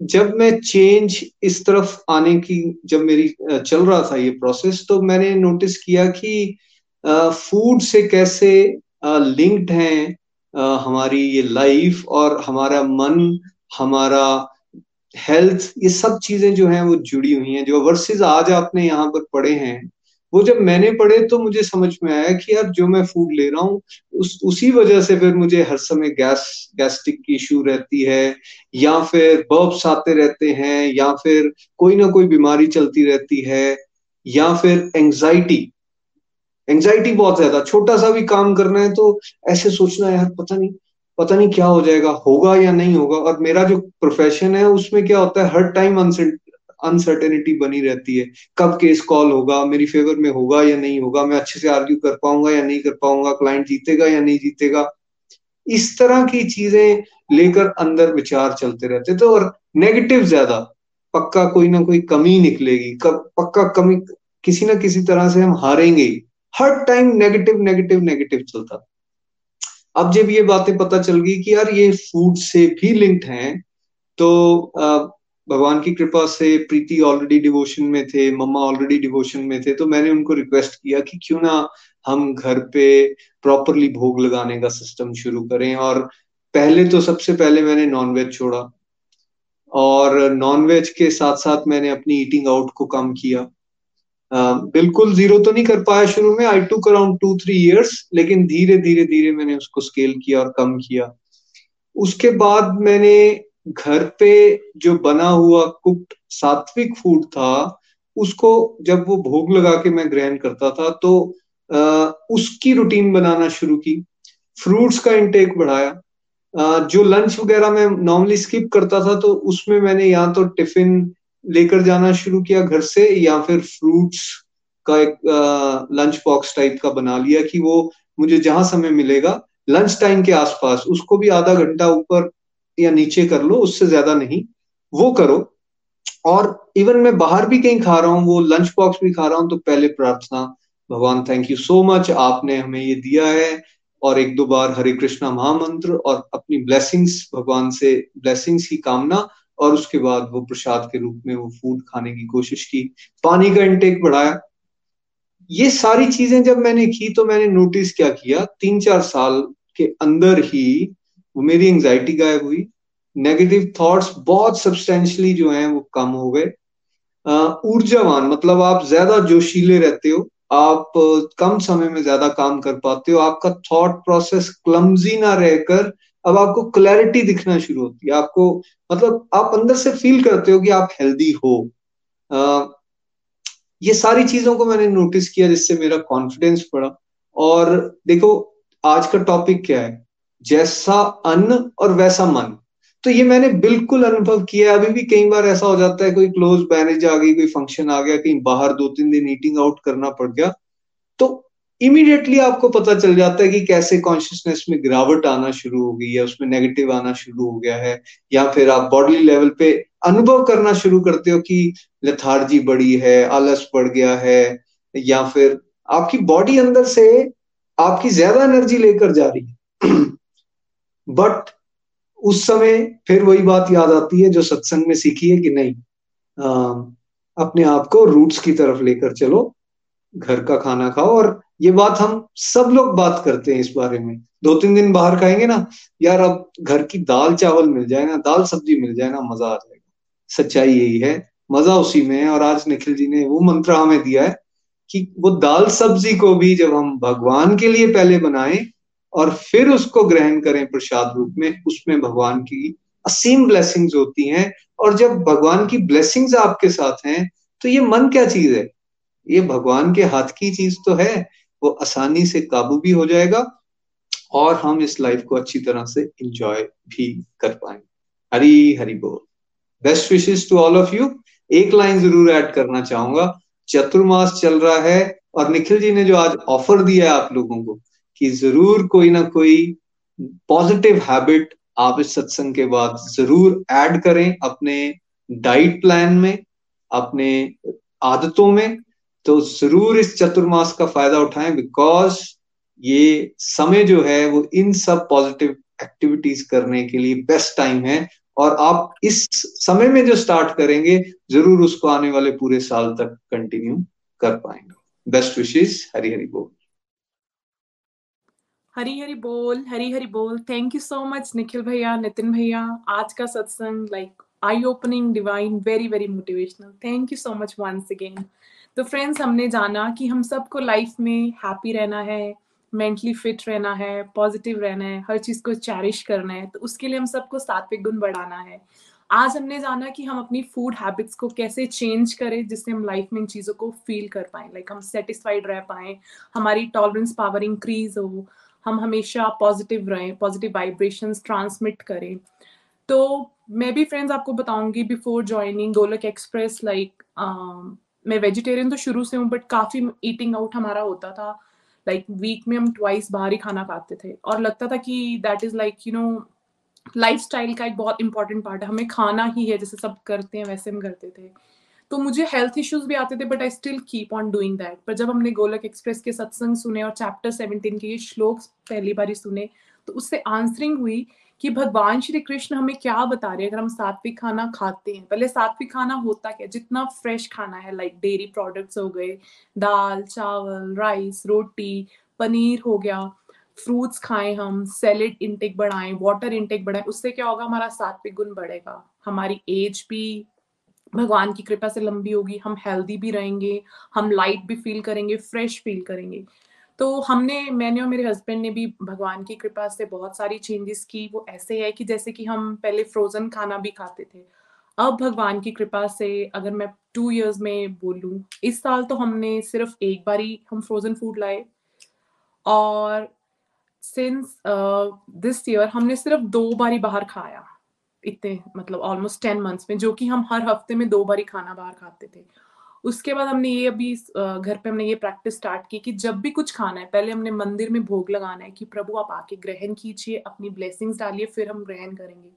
Speaker 3: जब मैं चेंज इस तरफ़ आने की, जब मेरी चल रहा था ये प्रोसेस तो मैंने नोटिस किया कि फ़ूड से कैसे लिंक्ड हैं हमारी ये लाइफ और हमारा मन, हमारा हेल्थ ये सब चीज़ें जो हैं वो जुड़ी हुई हैं, जो वर्सेस आज आपने यहाँ पर पढ़े हैं, वो जब मैंने पढ़े तो मुझे समझ में आया कि यार जो मैं फ़ूड ले रहा हूँ, उस, उसी वजह से फिर मुझे हर समय गैस गैस्ट्रिक की इशू रहती है, या फिर बर्ब्स आते रहते हैं, या फिर कोई ना कोई बीमारी चलती रहती है, या फिर एंजाइटी एंजाइटी बहुत ज़्यादा, छोटा सा भी काम करना है तो ऐसे सोचना है, यार पता नहीं पता नहीं क्या हो जाएगा, होगा या नहीं होगा। और मेरा जो प्रोफेशन है, उसमें क्या होता है, हर टाइम अनसर्टेनिटी बनी रहती है। कब केस कॉल होगा, मेरी फेवर में होगा या नहीं होगा, मैं अच्छे से आर्ग्यू कर पाऊँगा या नहीं कर पाऊँगा क्लाइंट जीतेगा या नहीं जीतेगा। इस तरह की चीज़ें लेकर अंदर विचार चलते रहते तो और नेगेटिव ज़्यादा, पक्का कोई ना कोई कमी निकलेगी। कब, पक्का कमी, किसी ना किसी तरह से हम हारेंगे हर टाइम नेगेटिव नेगेटिव नेगेटिव चलता। अब जब ये बातें पता चल गई कि यार ये फ़ूड से भी लिंक्ड हैं तो भगवान की कृपा से प्रीति ऑलरेडी डिवोशन में थे, मम्मा ऑलरेडी डिवोशन में थे तो मैंने उनको रिक्वेस्ट किया कि क्यों ना हम घर पे प्रॉपरली भोग लगाने का सिस्टम शुरू करें। और पहले तो सबसे पहले मैंने नॉनवेज छोड़ा। और नॉनवेज के साथ साथ मैंने अपनी ईटिंग आउट को कम किया। बिल्कुल ज़ीरो तो नहीं कर पाया शुरू में। I to around two three years लेकिन धीरे धीरे धीरे मैंने उसको स्केल किया और कम किया। उसके बाद मैंने घर पे जो बना हुआ कुक्ड सात्विक फ़ूड था उसको जब वो भोग लगा के मैं ग्रहण करता था तो आ, उसकी रूटीन बनाना शुरू की। फ्रूट्स का इंटेक बढ़ाया। आ, जो लंच वगैरह मैं नॉर्मली स्किप करता था तो उसमें मैंने या तो टिफ़िन लेकर जाना शुरू किया घर से, या फिर फ्रूट्स का एक लंच बॉक्स टाइप का बना लिया कि वो मुझे जहाँ समय मिलेगा लंच टाइम के आसपास, उसको भी आधा घंटा ऊपर या नीचे कर लो, उससे ज़्यादा नहीं, वो करो। और इवन मैं बाहर भी कहीं खा रहा हूँ, वो लंच बॉक्स भी खा रहा हूँ तो पहले प्रार्थना, भगवान थैंक यू सो मच आपने हमें ये दिया है, और एक दो बार हरे कृष्णा महामंत्र, और अपनी ब्लेसिंग्स भगवान से ब्लेसिंग्स की कामना और उसके बाद वो प्रसाद के रूप में वो फ़ूड खाने की कोशिश की। पानी का इंटेक बढ़ाया। ये सारी चीज़ें जब मैंने की तो मैंने नोटिस क्या किया? तीन चार साल के अंदर ही वो मेरी एंजाइटी गायब हुई। नेगेटिव थॉट्स बहुत सब्सटेंशली जो हैं वो कम हो गए। ऊर्जावान मतलब आप ज़्यादा जोशीले रहते हो। आप कम समय में ज़्यादा काम कर पाते हो। आपका थॉट प्रोसेस क्लमजी ना रहकर अब आपको क्लैरिटी दिखना शुरू होती है। आपको मतलब आप अंदर से फील करते हो कि आप हेल्दी हो। आ, ये सारी चीज़ों को मैंने नोटिस किया जिससे मेरा कॉन्फिडेंस बढ़ा। और देखो आज का टॉपिक क्या है? जैसा अन्न और वैसा मन। तो ये मैंने बिल्कुल अनुभव किया अभी भी कई बार ऐसा हो जाता है कोई क्लोज मैरिज आ गई कोई फ़ंक्शन आ गया कहीं बाहर दो तीन दिन ईटिंग आउट करना पड़ गया। तो इमीडिएटली आपको पता चल जाता है कि कैसे कॉन्शियसनेस में गिरावट आना शुरू हो गई है उसमें नेगेटिव आना शुरू हो गया है या फिर आप बॉडी लेवल पे अनुभव करना शुरू करते हो कि लथार्जी बढ़ी है आलस बढ़ गया है या फिर आपकी बॉडी अंदर से आपकी ज़्यादा एनर्जी लेकर जा रही है। बट उस समय फिर वही बात याद आती है जो सत्संग में सीखी है कि नहीं आ, अपने आप को रूट्स की तरफ़ लेकर चलो घर का खाना खाओ और ये बात हम सब लोग बात करते हैं इस बारे में। दो तीन दिन बाहर खाएँगे ना, यार अब घर की दाल चावल मिल जाए ना, दाल सब्ज़ी मिल जाए ना, मज़ा आ जाएगा। सच्चाई यही है, मज़ा उसी में है और आज निखिल जी ने वो मंत्र हमें दिया है कि वो दाल सब्ज़ी को भी जब हम भगवान के लिए पहले बनाएँ और फिर उसको ग्रहण करें प्रसाद रूप में, उसमें भगवान की असीम ब्लेसिंग्स होती हैं और जब भगवान की ब्लेसिंग्स आपके साथ हैं तो ये मन क्या चीज़ है? ये भगवान के हाथ की चीज़ तो है वो आसानी से काबू भी हो जाएगा और हम इस लाइफ को अच्छी तरह से इंजॉय भी कर पाएँगे। हरी हरी बोल। Best wishes to all of you एक लाइन ज़रूर ऐड करना चाहूँगा। चतुर्मास चल रहा है और निखिल जी ने जो आज ऑफ़र दिया है आप लोगों को कि ज़रूर कोई ना कोई पॉजिटिव हैबिट आप इस सत्संग के बाद ज़रूर ऐड करें अपने डाइट प्लान में, अपने आदतों में तो ज़रूर इस चतुर्मास का फ़ायदा उठाएँ बिकॉज़ ये समय जो है, वो इन सब पॉजिटिव एक्टिविटीज़ करने के लिए बेस्ट टाइम है, और आप इस समय में जो स्टार्ट करेंगे, ज़रूर उसको आने वाले पूरे साल तक कंटिन्यू कर पाएँगे। बेस्ट विशेष हरी हरी बोल।
Speaker 1: हरी हरी बोल हरी हरी बोल। Thank you so much Nikhil भैया नितिन भैया। आज का सत्संग like I opening divine very very motivational thank you so much once again तो फ्रेंड्स हमने जाना कि हम सबको लाइफ में हैप्पी रहना है मेंटली फिट रहना है पॉजिटिव रहना है, हर चीज़ को चैरिश करना है तो उसके लिए हम सबको सात्विक गुण बढ़ाना है। आज हमने जाना कि हम अपनी फ़ूड हैबिट्स को कैसे चेंज करें, जिससे हम लाइफ में इन चीज़ों को फील कर पाए लाइक like हम सेटिस्फाइड रह पाए, हमारी टॉलरेंस पावर इंक्रीज हो, हम हमेशा पॉजिटिव रहें पॉजिटिव वाइब्रेशन ट्रांसमिट करें। तो मैं भी फ्रेंड्स आपको बताऊँगी before joining Golok express like मैं वेजिटेरियन तो शुरू से हूँ बट काफ़ी ईटिंग आउट हमारा होता था। लाइक like, वीक में हम ट्वाइस बाहर ही खाना खाते थे। और लगता था कि that is like you know lifestyle का एक बहुत इंपॉर्टेंट पार्ट है। हमें खाना ही है जैसे सब करते हैं वैसे हम करते थे। तो मुझे हेल्थ इश्यूज़ भी आते थे but I still keep on doing that पर जब हमने गोलक एक्सप्रेस के सत्संग सुने और चैप्टर सेवनटीन के ये श्लोक पहली बार सुने तो उससे आंसरिंग हुई कि भगवान श्री कृष्ण हमें क्या बता रहे हैं? अगर हम सात्विक खाना खाते हैं, पहले सात्विक खाना होता क्या? जितना फ्रेश खाना है लाइक डेयरी प्रोडक्ट्स हो गए, दाल, चावल राइस रोटी, पनीर हो गया फ्रूट्स खाएँ हम सैलेड इंटेक बढ़ाएँ वाटर इंटेक बढ़ाएँ, उससे क्या होगा? हमारा सात्विक गुण बढ़ेगा। हमारी एज भी भगवान की कृपा से लंबी होगी, हम हेल्दी भी रहेंगे, हम लाइट भी फील करेंगे फ्रेश फील करेंगे। तो हमने, मैंने और मेरे हस्बैंड ने भी भगवान की कृपा से बहुत सारी चेंजेस की। वो ऐसे है कि जैसे कि हम पहले फ्रोजन खाना भी खाते थे। अब भगवान की कृपा से अगर मैं टू इयर्स में बोलूँ, इस साल तो हमने सिर्फ़ एक बार ही हम फ्रोजन फ़ूड लाए। और सिंस दिस ईयर हमने सिर्फ़ दो बार ही बाहर खाया। इतने मतलब ऑलमोस्ट टेन मंथ्स में, जो कि हम हर हफ़्ते में दो बार ही खाना बाहर खाते थे। उसके बाद हमने ये अभी घर पे हमने ये प्रैक्टिस स्टार्ट की कि जब भी कुछ खाना है, पहले हमने मंदिर में भोग लगाना है कि प्रभु आप आके ग्रहण कीजिए, अपनी ब्लेसिंग्स डालिए, फिर हम ग्रहण करेंगे।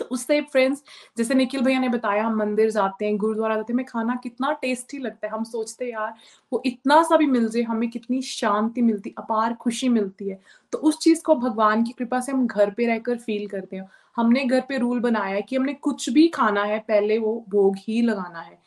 Speaker 1: तो उससे फ्रेंड्स जैसे निखिल भैया ने बताया, हम मंदिर जाते हैं, गुरुद्वारा जाते हैं, हमें खाना कितना टेस्टी लगता है। हम सोचते हैं, यार, वो इतना सा भी मिल जाए, हमें कितनी शांति मिलती, अपार खुशी मिलती है। तो उस चीज़ को भगवान की कृपा से हम घर पे रहकर फील करते हैं। हमने घर पे रूल बनाया है कि हमने कुछ भी खाना है, पहले वो भोग ही लगाना है।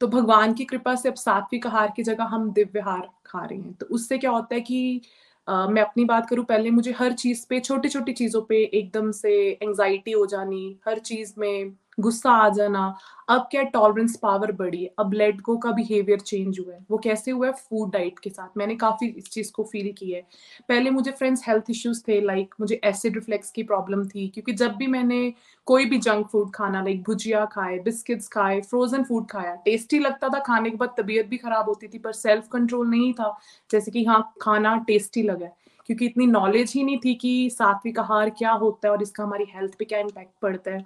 Speaker 1: तो भगवान की कृपा से अब सात्विक आहार की जगह हम दिव्य हार खा रहे हैं। तो उससे क्या होता है कि Uh, मैं अपनी बात करूँ पहले मुझे हर चीज़ पे छोटी छोटी चीज़ों पे एकदम से एंजाइटी हो जानी हर चीज़ में गुस्सा आ जाना, अब क्या टॉलरेंस पावर बढ़ी? है अब गो का बिहेवियर चेंज हुआ है। वो कैसे हुआ है? फ़ूड डाइट के साथ। मैंने काफ़ी इस चीज़ को फील किया है। पहले मुझे फ्रेंड्स हेल्थ इश्यूज़ थे लाइक मुझे एसिड रिफ्लेक्स की प्रॉब्लम थी, क्योंकि जब भी मैंने कोई भी जंक फ़ूड खाना लाइक भुजिया खाए बिस्किट्स खाए फ्रोजन फ़ूड खाया टेस्टी लगता था, खाने के बाद तबीयत भी खराब होती थी, पर सेल्फ कंट्रोल नहीं था। जैसे कि हाँ खाना टेस्टी लगा क्योंकि इतनी नॉलेज ही नहीं थी कि सात्विक आहार क्या होता है और इसका हमारी हेल्थ पे क्या इम्पैक्ट पड़ता है।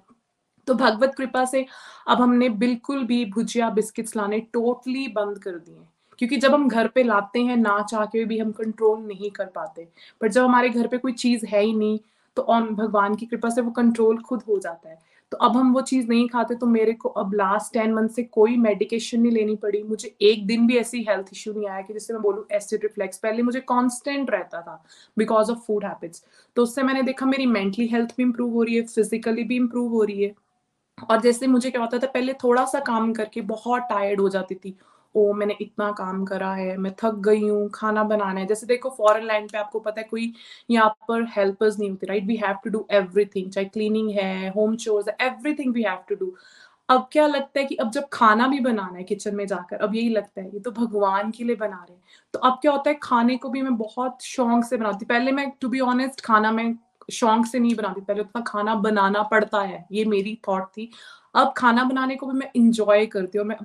Speaker 1: तो भगवत कृपा से अब हमने बिल्कुल भी भुजिया, बिस्किट्स लाने टोटली बंद कर दिए क्योंकि जब हम घर पे लाते हैं ना चाह के भी हम कंट्रोल नहीं कर पाते। पर जब हमारे घर पे कोई चीज़ है ही नहीं तो ऑन भगवान की कृपा से वो कंट्रोल खुद हो जाता है। तो अब हम वो चीज़ नहीं खाते तो मेरे को अब लास्ट टेन मंथ से कोई मेडिकेशन नहीं लेनी पड़ी। मुझे एक दिन भी ऐसी हेल्थ इश्यू नहीं आया कि जिससे मैं बोलूँ एसिड रिफ्लेक्स पहले मुझे कॉन्स्टेंट रहता था बिकॉज़ ऑफ़ फ़ूड हैबिट्स तो उससे मैंने देखा मेरी मेंटली हेल्थ भी इंप्रूव हो रही है फिजिकली भी इंप्रूव हो रही है। और जैसे मुझे क्या होता था, पहले थोड़ा सा काम करके बहुत टायर्ड हो जाती थी। ओ, मैंने इतना काम करा है, मैं थक गई हूँ, खाना बनाना है। जैसे देखो फॉरेन लैंड पे आपको पता है, कोई यहाँ पर हेल्पर्स नहीं होते right we have to do everything चाहे क्लीनिंग है होम चोर्स है everything we have to do अब क्या लगता है कि अब जब खाना भी बनाना है किचन में जाकर, अब यही लगता है, ये तो भगवान के लिए बना रहे हैं। तो अब क्या होता है, खाने को भी मैं बहुत शौक से बनाती पहले मैं टू बी ऑनेस्ट खाना मैं शौक से नहीं बनाती, पहले उतना खाना बनाना पड़ता है, ये मेरी थॉट थी। अब खाना बनाने को भी मैं इंजॉय करती हूँ, मैं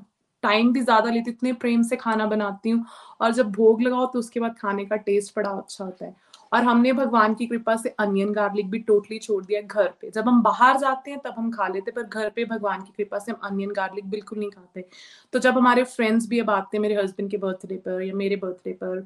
Speaker 1: टाइम भी ज़्यादा लेती इतने प्रेम से खाना बनाती हूँ, और जब भोग लगाओ तो उसके बाद खाने का टेस्ट बड़ा अच्छा होता है। और हमने भगवान की कृपा से अनियन गार्लिक भी टोटली छोड़ दिया घर पे। जब हम बाहर जाते हैं, तब हम खा लेते पर घर पे भगवान की कृपा से हम अनियन गार्लिक बिल्कुल नहीं खाते। तो जब हमारे फ्रेंड्स भी अब आते हैं, मेरे हस्बैंड के बर्थडे पर या मेरे बर्थडे पर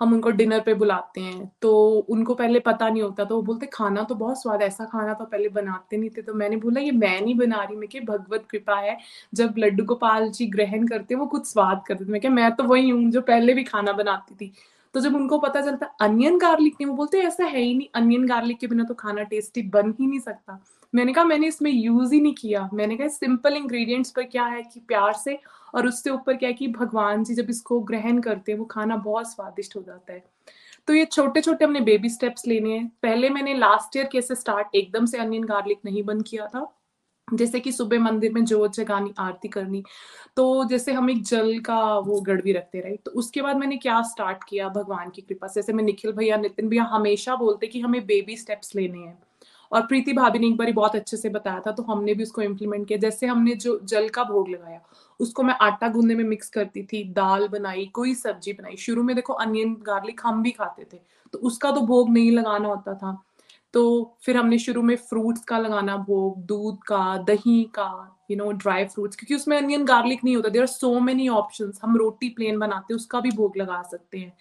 Speaker 1: हम उनको डिनर पे बुलाते हैं। तो उनको पहले पता नहीं होता तो वो बोलते, खाना तो बहुत स्वाद ऐसा खाना तो पहले बनाते नहीं थे। तो मैंने बोला, ये मैं नहीं बना रही, मैं भगवत कृपा है, जब लड्डू गोपाल जी ग्रहण करते वो कुछ स्वाद करते थे। मैं क्या, मैं तो वही हूँ जो पहले भी खाना बनाती थी। तो जब उनको पता चलता, अनियन गार्लिक नहीं, वो बोलते, ऐसा है ही नहीं, अनियन गार्लिक के बिना तो खाना टेस्टी बन ही नहीं सकता। मैंने कहा, मैंने इसमें यूज़ ही नहीं किया। मैंने कहा सिंपल इंग्रेडिएंट्स पर क्या है कि प्यार से और उससे ऊपर क्या है कि भगवान जी जब इसको ग्रहण करते हैं, वो खाना बहुत स्वादिष्ट हो जाता है। तो ये छोटे छोटे हमने बेबी स्टेप्स लेने हैं। पहले मैंने लास्ट ईयर कैसे स्टार्ट एकदम से अनियन गार्लिक नहीं बंद किया था। जैसे कि सुबह मंदिर में जोत जगानी, आरती करनी तो जैसे हम एक जल का वो गड़वी रखते रहे तो उसके बाद मैंने क्या स्टार्ट किया? भगवान की कृपा से। जैसे मैं निखिल भैया, नितिन भैया हमेशा बोलते कि हमें बेबी स्टेप्स लेने हैं। और प्रीति भाभी ने एक बार बहुत अच्छे से बताया था तो हमने भी उसको इम्प्लीमेंट किया। जैसे हमने जो जल का भोग लगाया, उसको मैं आटा गूंदने में मिक्स करती थी, दाल बनाई, कोई सब्ज़ी बनाई। शुरू में देखो अनियन गार्लिक हम भी खाते थे तो उसका तो भोग नहीं लगाना होता था। तो फिर हमने शुरू में फ्रूट्स का लगाना, भोग, दूध का, दही का यू नो ड्राई फ्रूट्स क्योंकि उसमें अनियन गार्लिक नहीं होता। There are so many option हम रोटी प्लेन बनाते हैं उसका भी भोग लगा सकते हैं।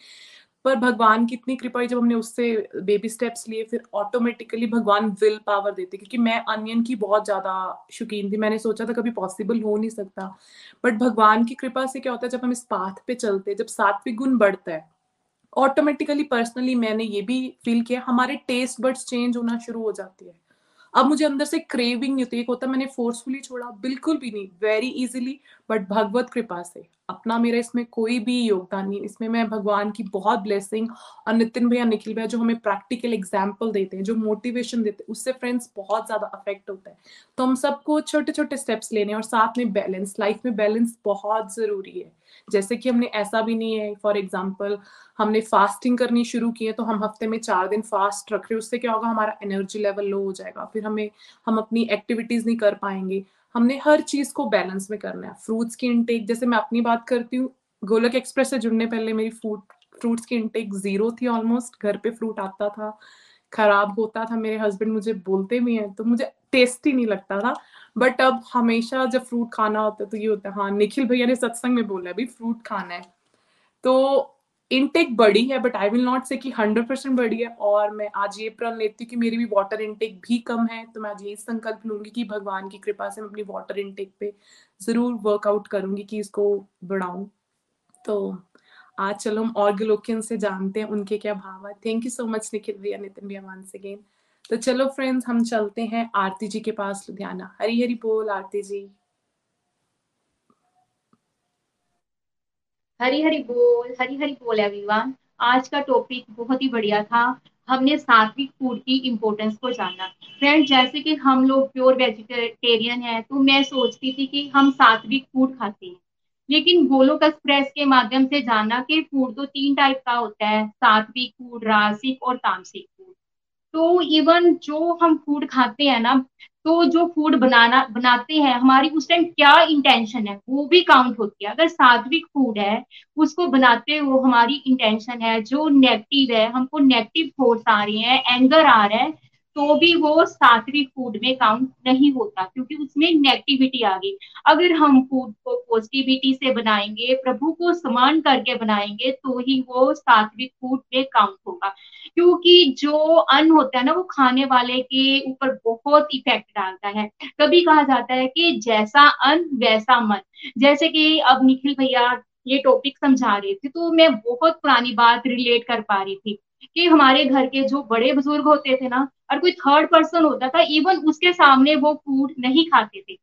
Speaker 1: पर भगवान की इतनी कृपा जब हमने उससे बेबी स्टेप्स लिए, फिर ऑटोमेटिकली भगवान विल पावर देते, क्योंकि मैं अनियन की बहुत ज़्यादा शौकीन थी। मैंने सोचा था कभी पॉसिबल हो नहीं सकता। बट भगवान की कृपा से क्या होता है, जब हम इस पाथ पे चलते, जब सात्विक गुण बढ़ता है ऑटोमेटिकली पर्सनली मैंने ये भी फील किया, हमारे टेस्ट बर्ड्स चेंज होना शुरू हो जाती है। अब मुझे अंदर से क्रेविंग नहीं होती, एक होता मैंने फोर्सफुली छोड़ा, बिल्कुल भी नहीं वेरी इजीली बट भगवत कृपा से। अपना मेरा इसमें कोई भी योगदान नहीं इसमें मैं भगवान की बहुत ब्लेसिंग और नितिन भैया निखिल भैया जो हमें प्रैक्टिकल एग्ज़ाम्पल देते हैं, जो मोटिवेशन देते हैं, उससे फ्रेंड्स बहुत ज़्यादा अफेक्ट होता है। तो हम सबको छोटे छोटे स्टेप्स लेने और साथ में बैलेंस लाइफ में बैलेंस बहुत ज़रूरी है। जैसे कि हमने ऐसा भी नहीं है फॉर एग्ज़ाम्पल हमने फास्टिंग करनी शुरू की है तो हम हफ़्ते में चार दिन फास्ट रख रहे हैं, उससे क्या होगा? हमारा एनर्जी लेवल लो हो जाएगा। फिर हमें, हम अपनी एक्टिविटीज़ नहीं कर पाएँगे। हमने हर चीज़ को बैलेंस में करना है। फ्रूट्स की इनटेक जैसे मैं अपनी बात करती हूँ गोलक एक्सप्रेस से जुड़ने पहले मेरी फ़ूड फ्रूट्स की इनटेक ज़ीरो थी ऑलमोस्ट घर पे फ्रूट आता था, खराब होता था, मेरे हस्बैंड मुझे बोलते भी हैं तो मुझे टेस्टी नहीं लगता था। बट अब हमेशा जब फ्रूट खाना होता है तो ये होता है हाँ निखिल भैया ने सत्संग में बोला अभी फ्रूट खाना है। तो इनटेक बड़ी है बट आई विल नॉट से कि हंड्रेड परसेंट बड़ी है, और मैं आज ये प्रण लेती हूँ कि मेरी भी वाटर इनटेक भी कम है तो मैं आज यही संकल्प लूँगी कि भगवान की कृपा से मैं अपनी वाटर इनटेक पे ज़रूर वर्कआउट करूँगी कि इसको बढ़ाऊं। तो आज चलो हम और ग्लोकियन से जानते हैं, उनके क्या भाव है। Thank you so much Nikhil भैया, नितिन भैया वंस अगेन तो चलो फ्रेंड्स हम चलते हैं आरती जी के पास, लुधियाना। हरी हरी बोल, आरती जी।
Speaker 4: हरी हरी बोल हरी हरी बोल एवरीवन आज का टॉपिक बहुत ही बढ़िया था। हमने सात्विक फ़ूड की इम्पोर्टेंस को जाना। फ्रेंड जैसे कि हम लोग प्योर वेजिटेरियन है तो मैं सोचती थी कि हम सात्विक फ़ूड खाते हैं। लेकिन गोलोक एक्सप्रेस के माध्यम से जाना कि फ़ूड तो तीन टाइप का होता है, सात्विक फ़ूड रासिक और तामसिक फ़ूड तो इवन जो हम फ़ूड खाते हैं ना तो जो फ़ूड बनाना, बनाते हैं, हमारी उस टाइम क्या इंटेंशन है, वो भी काउंट होती है। अगर सात्विक फ़ूड है, उसको बनाते हो हमारी इंटेंशन है, जो नेगेटिव है, हमको नेगेटिव थॉट्स आ रही हैं एंगर आ रहा है तो भी वो सात्विक फ़ूड में काउंट नहीं होता, क्योंकि उसमें नेगेटिविटी आ गई। अगर हम फ़ूड को पॉजिटिविटी से बनाएँगे, प्रभु को समान करके बनाएँगे तो ही वो सात्विक फ़ूड में काउंट होगा। क्योंकि जो अन्न होता है ना, वो खाने वाले के ऊपर बहुत इफ़ेक्ट डालता है। कभी कहा जाता है कि जैसा अन्न, वैसा मन। जैसे कि अब निखिल भैया ये टॉपिक समझा रहे थे तो मैं बहुत पुरानी बात रिलेट कर पा रही थी कि हमारे घर के जो बड़े बुज़ुर्ग होते थे ना, और कोई थर्ड पर्सन होता था इवन उसके सामने वो फ़ूड नहीं खाते थे।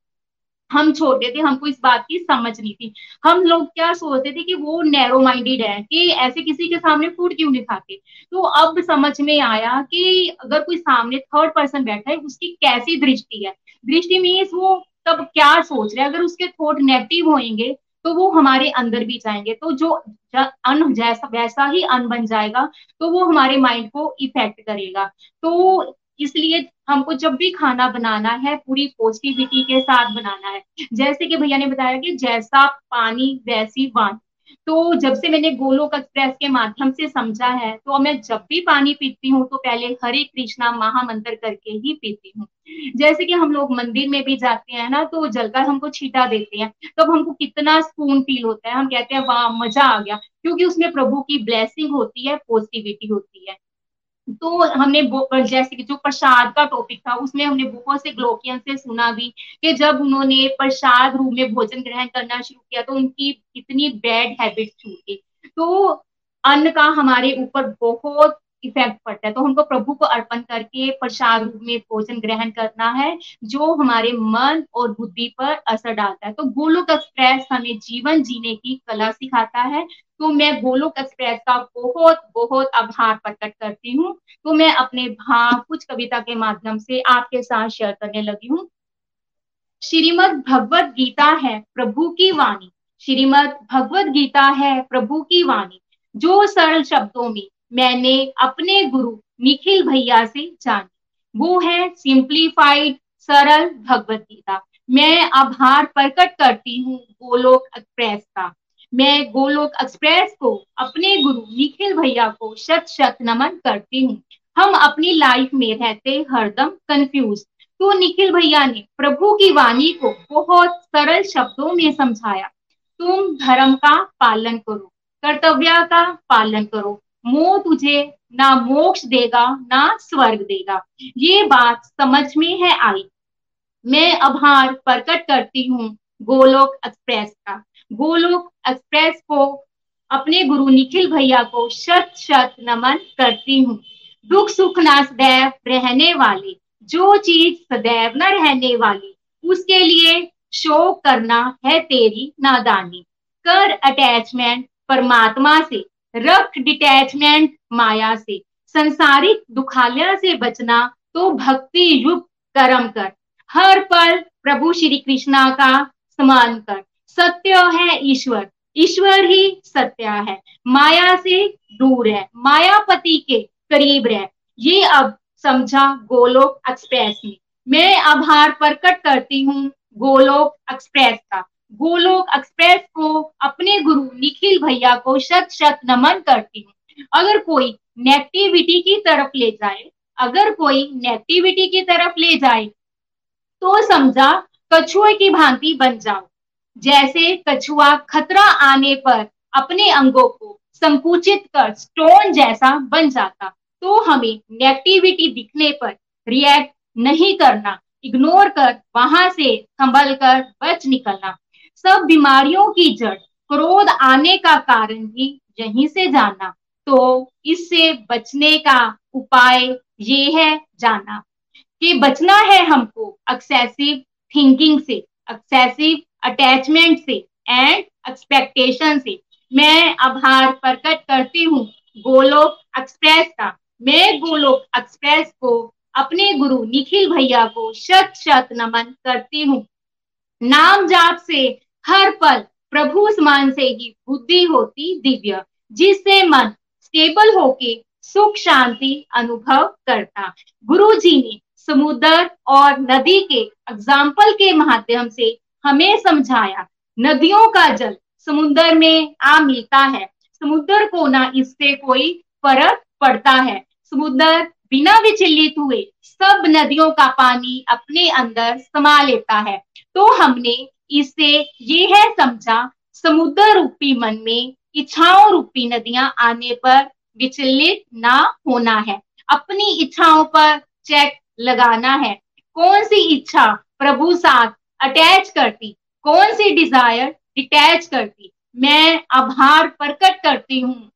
Speaker 4: हम छोटे थे, हमको इस बात की समझ नहीं थी। हम लोग क्या सोचते थे कि वो नैरो माइंडेड है कि ऐसे किसी के सामने फ़ूड क्यों नहीं खाते? तो अब समझ में आया कि अगर कोई सामने थर्ड पर्सन बैठा है, उसकी कैसी दृष्टि है? दृष्टि मीन्स वो तब क्या सोच रहे हैं? अगर उसके थॉट नेगेटिव होंगे तो वो हमारे अंदर भी जाएँगे। तो जो अन, जैसा, वैसा ही अन बन जाएगा तो वो हमारे माइंड को इफ़ेक्ट करेगा। तो इसलिए हमको जब भी खाना बनाना है, पूरी पॉजिटिविटी के साथ बनाना है। जैसे कि भैया ने बताया कि जैसा पानी, वैसी वाणी। तो जब से मैंने गोलोक एक्सप्रेस के माध्यम से समझा है तो मैं जब भी पानी पीती हूँ तो पहले हरे कृष्णा महामंत्र करके ही पीती हूँ। जैसे कि हम लोग मंदिर में भी जाते हैं ना तो जल का हमको छीटा देते हैं। तो अब हमको कितना सुकून फील होता है। हम कहते हैं, वाह, मज़ा आ गया। क्योंकि उसमें प्रभु की ब्लेसिंग होती है पॉजिटिविटी होती है। तो हमने जैसे कि जो प्रसाद का टॉपिक था, उसमें हमने बहुत से ग्लोकियन से सुना भी कि जब उन्होंने प्रसाद रूप में भोजन ग्रहण करना शुरू किया तो उनकी कितनी बैड हैबिट छूट गई तो अन्न का हमारे ऊपर बहुत इफ़ेक्ट पड़ता है। तो हमको प्रभु को अर्पण करके प्रसाद रूप में भोजन ग्रहण करना है, जो हमारे मन और बुद्धि पर असर डालता है। तो गोलोक एक्सप्रेस हमें जीवन जीने की कला सिखाता है। तो मैं गोलोक एक्सप्रेस का बहुत बहुत आभार प्रकट करती हूँ। तो मैं अपने भाव, कुछ कविता के माध्यम से आपके साथ शेयर करने लगी हूँ। श्रीमद भगवत गीता है प्रभु की वाणी। श्रीमद भगवत गीता है प्रभु की वाणी। जो सरल शब्दों में मैंने अपने गुरु निखिल भैया से जानी। वो है सिंप्लीफाइड सरल भगवत गीता। मैं आभार प्रकट करती हूँ गोलोक एक्सप्रेस का। मैं गोलोक एक्सप्रेस को अपने गुरु निखिल भैया को शत शत नमन करती हूँ। हम अपनी लाइफ में रहते हरदम कंफ्यूज तो निखिल भैया ने प्रभु की वाणी को बहुत सरल शब्दों में समझाया। तुम धर्म का पालन करो, कर्तव्य का पालन करो मोह तुझे ना मोक्ष देगा, ना स्वर्ग देगा। ये बात समझ में है आई? मैं आभार प्रकट करती हूँ गोलोक एक्सप्रेस का। गोलोक एक्सप्रेस को अपने गुरु निखिल भैया को शत शत नमन करती हूँ। दुख सुख ना सदैव रहने वाले, जो चीज़ सदैव न रहने वाली, उसके लिए शोक करना है तेरी नादानी। कर अटैचमेंट परमात्मा से रख डिटैचमेंट माया से। संसारिक दुखालय से बचना तो भक्ति युक्त कर्म कर। हर पल प्रभु श्री कृष्णा का समान कर। सत्य है ईश्वर। ईश्वर ही सत्य है। माया से दूर है। मायापति के करीब रह। ये अब समझा गोलोक एक्सप्रेस में। मैं आभार प्रकट करती हूँ गोलोक एक्सप्रेस का। गोलोक एक्सप्रेस को अपने गुरु निखिल भैया को शत शत नमन करती हूँ। अगर कोई नेगेटिविटी की तरफ़ ले जाए, अगर कोई नेगेटिविटी की तरफ़ ले जाए तो समझा कछुए की भांति बन जाओ। जैसे कछुआ खतरा आने पर अपने अंगों को संकुचित कर स्टोन जैसा बन जाता तो हमें नेगेटिविटी दिखने पर रिएक्ट नहीं करना। इग्नोर कर वहाँ से संभल कर बच निकलना। सब बीमारियों की जड़ क्रोध आने का कारण भी यहीं से जाना। तो इससे बचने का उपाय ये है जाना कि बचना है हमको एक्सेसिव थिंकिंग से एक्सेसिव अटैचमेंट से एंड एक्सपेक्टेशन से। मैं आभार प्रकट करती हूँ गोलोक एक्सप्रेस का। मैं गोलोक एक्सप्रेस को अपने गुरु निखिल भैया को शत शत नमन करती हूँ। नाम जाप से हर पल प्रभु समान से ही बुद्धि होती दिव्य, जिससे मन स्टेबल होके सुख शांति अनुभव करता। गुरु जी ने समुद्र और नदी के एग्ज़ाम्पल के माध्यम से हमें समझाया, नदियों का जल समुद्र में आ मिलता है। समुद्र को ना इससे कोई फ़र्क पड़ता है। समुद्र बिना विचलित हुए सब नदियों का पानी अपने अंदर समा लेता है। तो हमने इससे ये है समझा समुद्र रूपी मन में इच्छाओं रूपी नदियाँ आने पर विचलित ना होना है। अपनी इच्छाओं पर चेक लगाना है। कौन सी इच्छा प्रभु साथ अटैच करती? कौन सी डिज़ायर डिटैच करती? मैं आभार प्रकट करती हूँ।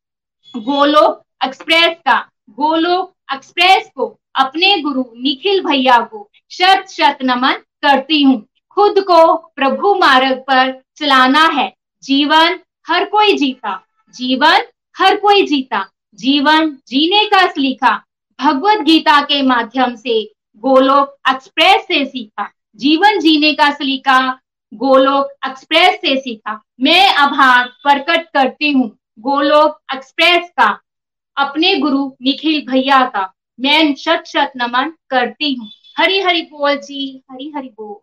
Speaker 4: गोलोक एक्सप्रेस का, गोलोक एक्सप्रेस को अपने गुरु निखिल भैया को शत शत नमन करती हूँ। खुद को प्रभु मार्ग पर चलाना है। जीवन हर कोई जीता। जीवन हर कोई जीता। जीवन जीने का सलीका भगवत गीता के माध्यम से गोलोक एक्सप्रेस से सीखा। जीवन जीने का सलीका गोलोक एक्सप्रेस से सीखा। मैं आभार प्रकट करती हूँ गोलोक एक्सप्रेस का। अपने गुरु निखिल भैया का। मैं शत शत नमन करती हूँ। हरी हरी बोल जी। हरी हरी बोल।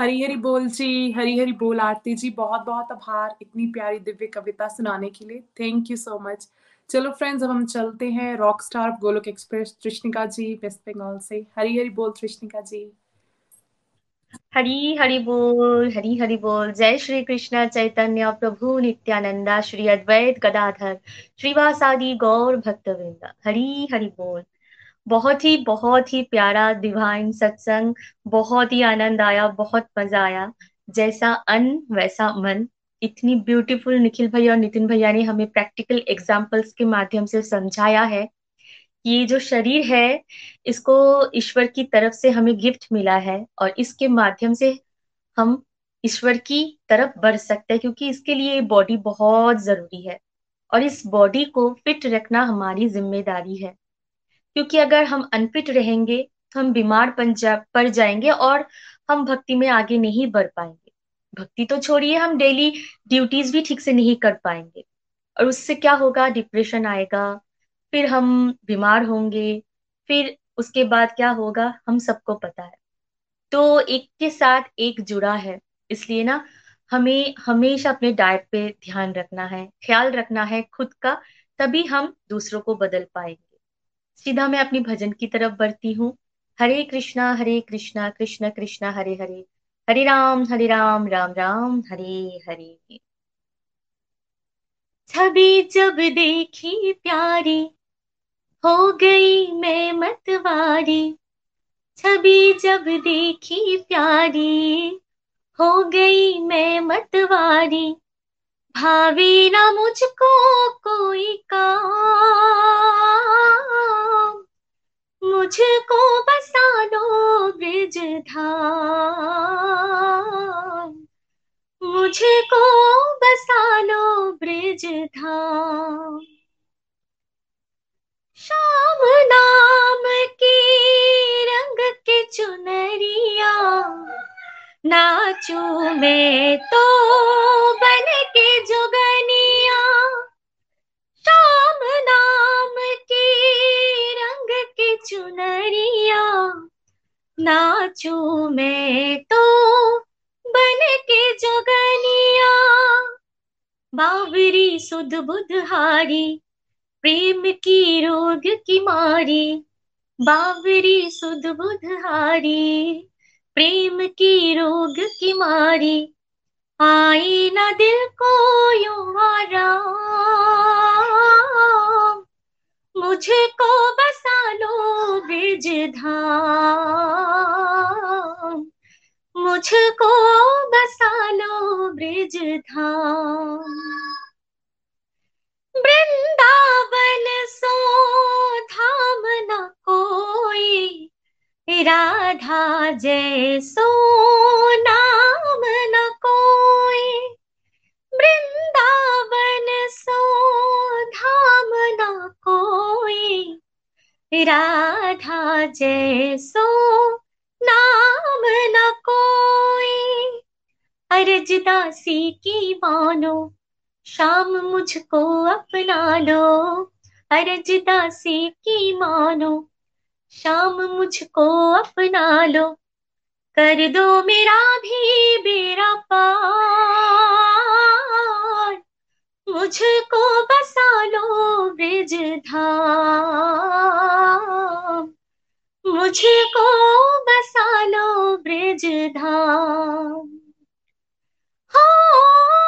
Speaker 1: हरी हरी बोल जी हरी हरी बोल आरती जी बहुत बहुत आभार इतनी प्यारी दिव्य कविता सुनाने के लिए। थैंक यू सो मच चलो फ्रेंड्स अब हम चलते हैं rock star Golok express Trishnika ji West Bengal से। हरी हरी बोल त्रिष्णिका जी।
Speaker 5: हरी, हरि बोल, हरी, हरि बोल। जय श्री कृष्ण, चैतन्य प्रभु, नित्यानंदा, श्री अद्वैत गदाधर, श्रीवासादि गौर भक्तवृंद। हरी, हरि बोल। बहुत ही बहुत ही प्यारा डिवाइन सत्संग बहुत ही आनंद आया, बहुत मज़ा आया। जैसा अन, वैसा मन। इतनी ब्यूटीफुल निखिल भैया और नितिन भैया ने हमें प्रैक्टिकल एग्जाम्पल्स के माध्यम से समझाया है ये जो शरीर है, इसको ईश्वर की तरफ़ से हमें गिफ्ट मिला है और इसके माध्यम से हम ईश्वर की तरफ़ बढ़ सकते हैं, क्योंकि इसके लिए बॉडी बहुत ज़रूरी है। और इस बॉडी को फिट रखना हमारी ज़िम्मेदारी है। क्योंकि अगर हम अनफिट रहेंगे तो हम बीमार पड़ जाएँगे और हम भक्ति में आगे नहीं बढ़ पाएँगे। भक्ति तो छोड़िए, हम डेली ड्यूटीज़ भी ठीक से नहीं कर पाएँगे। और उससे क्या होगा? डिप्रेशन आएगा, फिर हम बीमार होंगे, फिर उसके बाद क्या होगा? हम सबको पता है। तो एक के साथ एक जुड़ा है, इसलिए ना हमें हमेशा अपने डाइट पे ध्यान रखना है, ख्याल रखना है खुद का,
Speaker 6: तभी हम दूसरों को बदल पाएँगे। सीधा मैं अपनी भजन की तरफ़ बढ़ती हूँ। हरे कृष्णा हरे कृष्णा, कृष्ण, कृष्णा, हरे हरे। हरे राम हरे राम राम राम, हरे हरे। छवि जब देखी प्यारी, हो गई मैं मतवारी। छवि जब देखी प्यारी, हो गई मैं मतवारी। भावी ना मुझको कोई काम। मुझको बसा लो ब्रिज धाम। मुझको बसा लो ब्रिज धाम। शाम नाम की रंग के चुनरिया। नाचू मैं तो बन के जुगनिया। शाम नाम की रंग के चुनरिया। नाचू मैं तो बन के जुगनिया। बावरी सुध बुधहारी प्रेम की रोग की मारी। बावरी सुध बुधहारी प्रेम की रोग की मारी, आई न दिल को यूँ आराम। मुझको बसा लो ब्रिज धाम। मुझको बसा लो ब्रिज धाम। वृंदावन सो धाम न कोई राधा, जैसो नाम न कोई। वृंदावन सो धाम न कोई। राधा, जैसो नाम न कोई। अरज दासी की मानो शाम मुझको अपना लो। अरज दासी की मानो शाम मुझको अपना लो। कर दो मेरा भी बेरा पार। मुझको बसा लो ब्रिज धाम। मुझको बसा लो ब्रिज धाम। हो।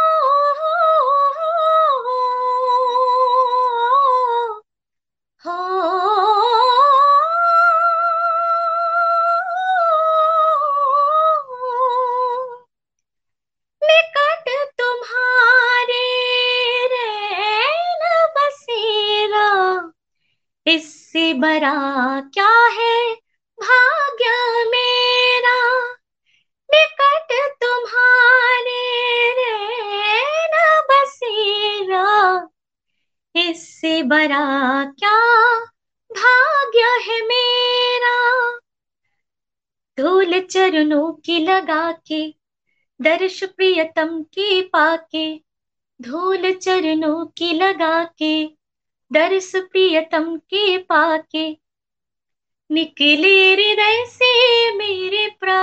Speaker 6: इससे बड़ा क्या है? भाग्य मेरा निकट तुम्हारे रैन बसेरा इससे बड़ा क्या भाग्य है मेरा? धूल चरणों की लगा के, दर्श प्रियतम की पाके, धूल चरणों की लगा के दर्श प्रियतम के पाके। निकले हृदय से मेरे प्राण।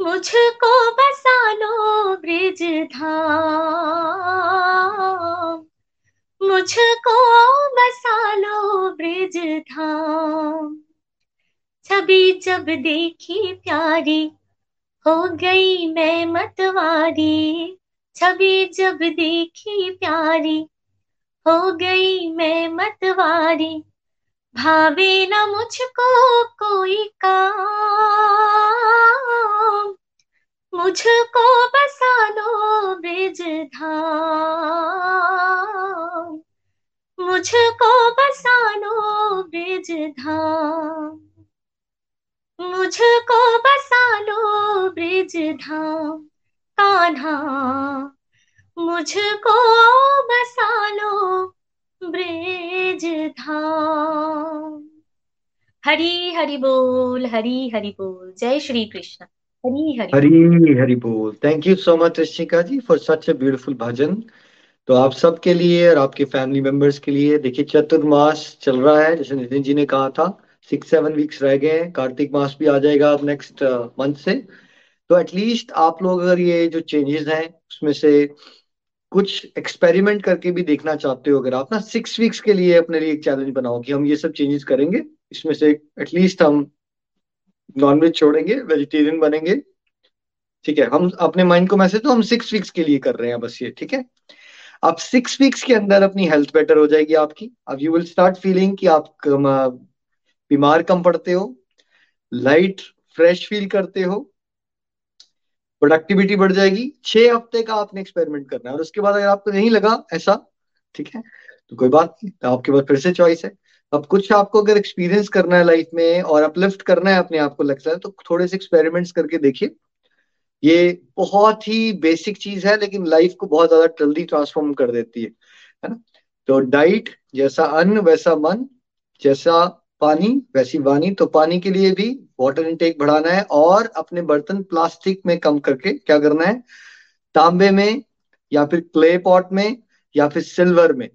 Speaker 6: मुझको बसा लो ब्रिज धाम। मुझको बसा लो ब्रिज धाम। छवि जब देखी प्यारी, हो गई मैं मतवारी। छवि जब देखी प्यारी, हो गई मैं मतवारी। भावे न मुझको कोई काम, मुझको बसा लो ब्रिज धाम मुझको बसा लो ब्रिज धाम मुझको बसा लो ब्रिज धाम कान्हा मुझको बसा लो ब्रिज धाम। हरी हरि बोल, हरी हरि बोल। जय श्री कृष्ण। हरी हरि
Speaker 2: हरी हरी बोल। Thank you so much Rashmika ji for such a beautiful bhajan तो आप सबके लिए और आपके फैमिली मेंबर्स के लिए, देखिए चतुर्मास चल रहा है, जैसे नितिन जी ने कहा था। सिक्स सेवन वीक्स रह गए हैं। कार्तिक मास भी आ जाएगा अब नेक्स्ट मंथ से। तो एटलीस्ट आप लोग अगर ये जो चेंजेस हैं, उसमें से कुछ एक्सपेरिमेंट करके भी देखना चाहते हो, अगर आप ना सिक्स वीक्स के लिए अपने लिए एक चैलेंज बनाओ कि हम ये सब चेंजेस करेंगे, इसमें से एटलीस्ट हम नॉनवेज छोड़ेंगे वेजिटेरियन बनेंगे। ठीक है, हम अपने माइंड को मैसेज तो हम सिक्स वीक्स के लिए कर रहे हैं, बस ये, ठीक है? अब सिक्स वीक्स के अंदर अपनी हेल्थ बेटर हो जाएगी आपकी। अब यू विल स्टार्ट फीलिंग कि आप बीमार कम पड़ते हो लाइट फ्रेश फील करते हो। प्रोडक्टिविटी बढ़ जाएगी। छह हफ़्ते का आपने एक्सपेरिमेंट करना है और उसके बाद अगर आपको नहीं लगा ऐसा, ठीक है तो कोई बात नहीं तो आपके पास फिर से चॉइस है। अब कुछ आपको अगर एक्सपीरियंस करना है लाइफ में और अपलिफ्ट करना है अपने आप को लगता है तो थोड़े से एक्सपेरिमेंट्स करके देखिए। ये बहुत ही बेसिक चीज़ है, लेकिन लाइफ को बहुत ज़्यादा जल्दी ट्रांसफॉर्म कर देती है है ना? तो डाइट जैसा अन्न, वैसा मन, जैसा पानी, वैसी वाणी तो पानी के लिए भी वाटर इनटेक बढ़ाना है और अपने बर्तन प्लास्टिक में कम करके क्या करना है? तांबे में या फिर क्ले पॉट में या फिर सिल्वर में,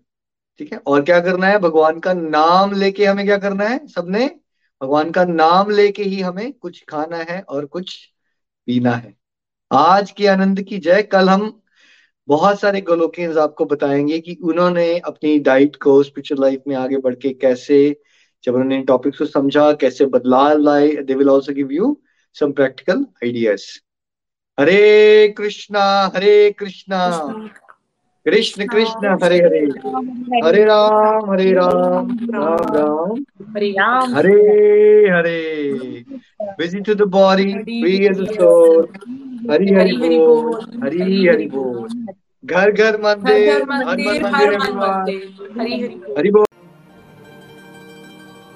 Speaker 2: ठीक है? और क्या करना है? भगवान का नाम लेके हमें क्या करना है सबने? भगवान का नाम लेके ही हमें कुछ खाना है और कुछ पीना है। आज के आनंद की जय। कल हम बहुत सारे गोलोकियंस आपको बताएँगे कि उन्होंने अपनी डाइट को स्पिरिचुअल लाइफ में आगे बढ़ के कैसे जब उन्होंने इन टॉपिक्स को समझा कैसे बदलाव लाए they will also give you some practical ideas Hare Krishna Hare Krishna. Krishna Krishna Hare Hare. Hare Ram Hare Ram Ram Ram.
Speaker 1: Hare Ram
Speaker 2: Hare to the body free as a soul Hari Hari बोल हरि हरि बोल। घर घर मंदिर
Speaker 1: हर मंदिर
Speaker 2: हरि बोल।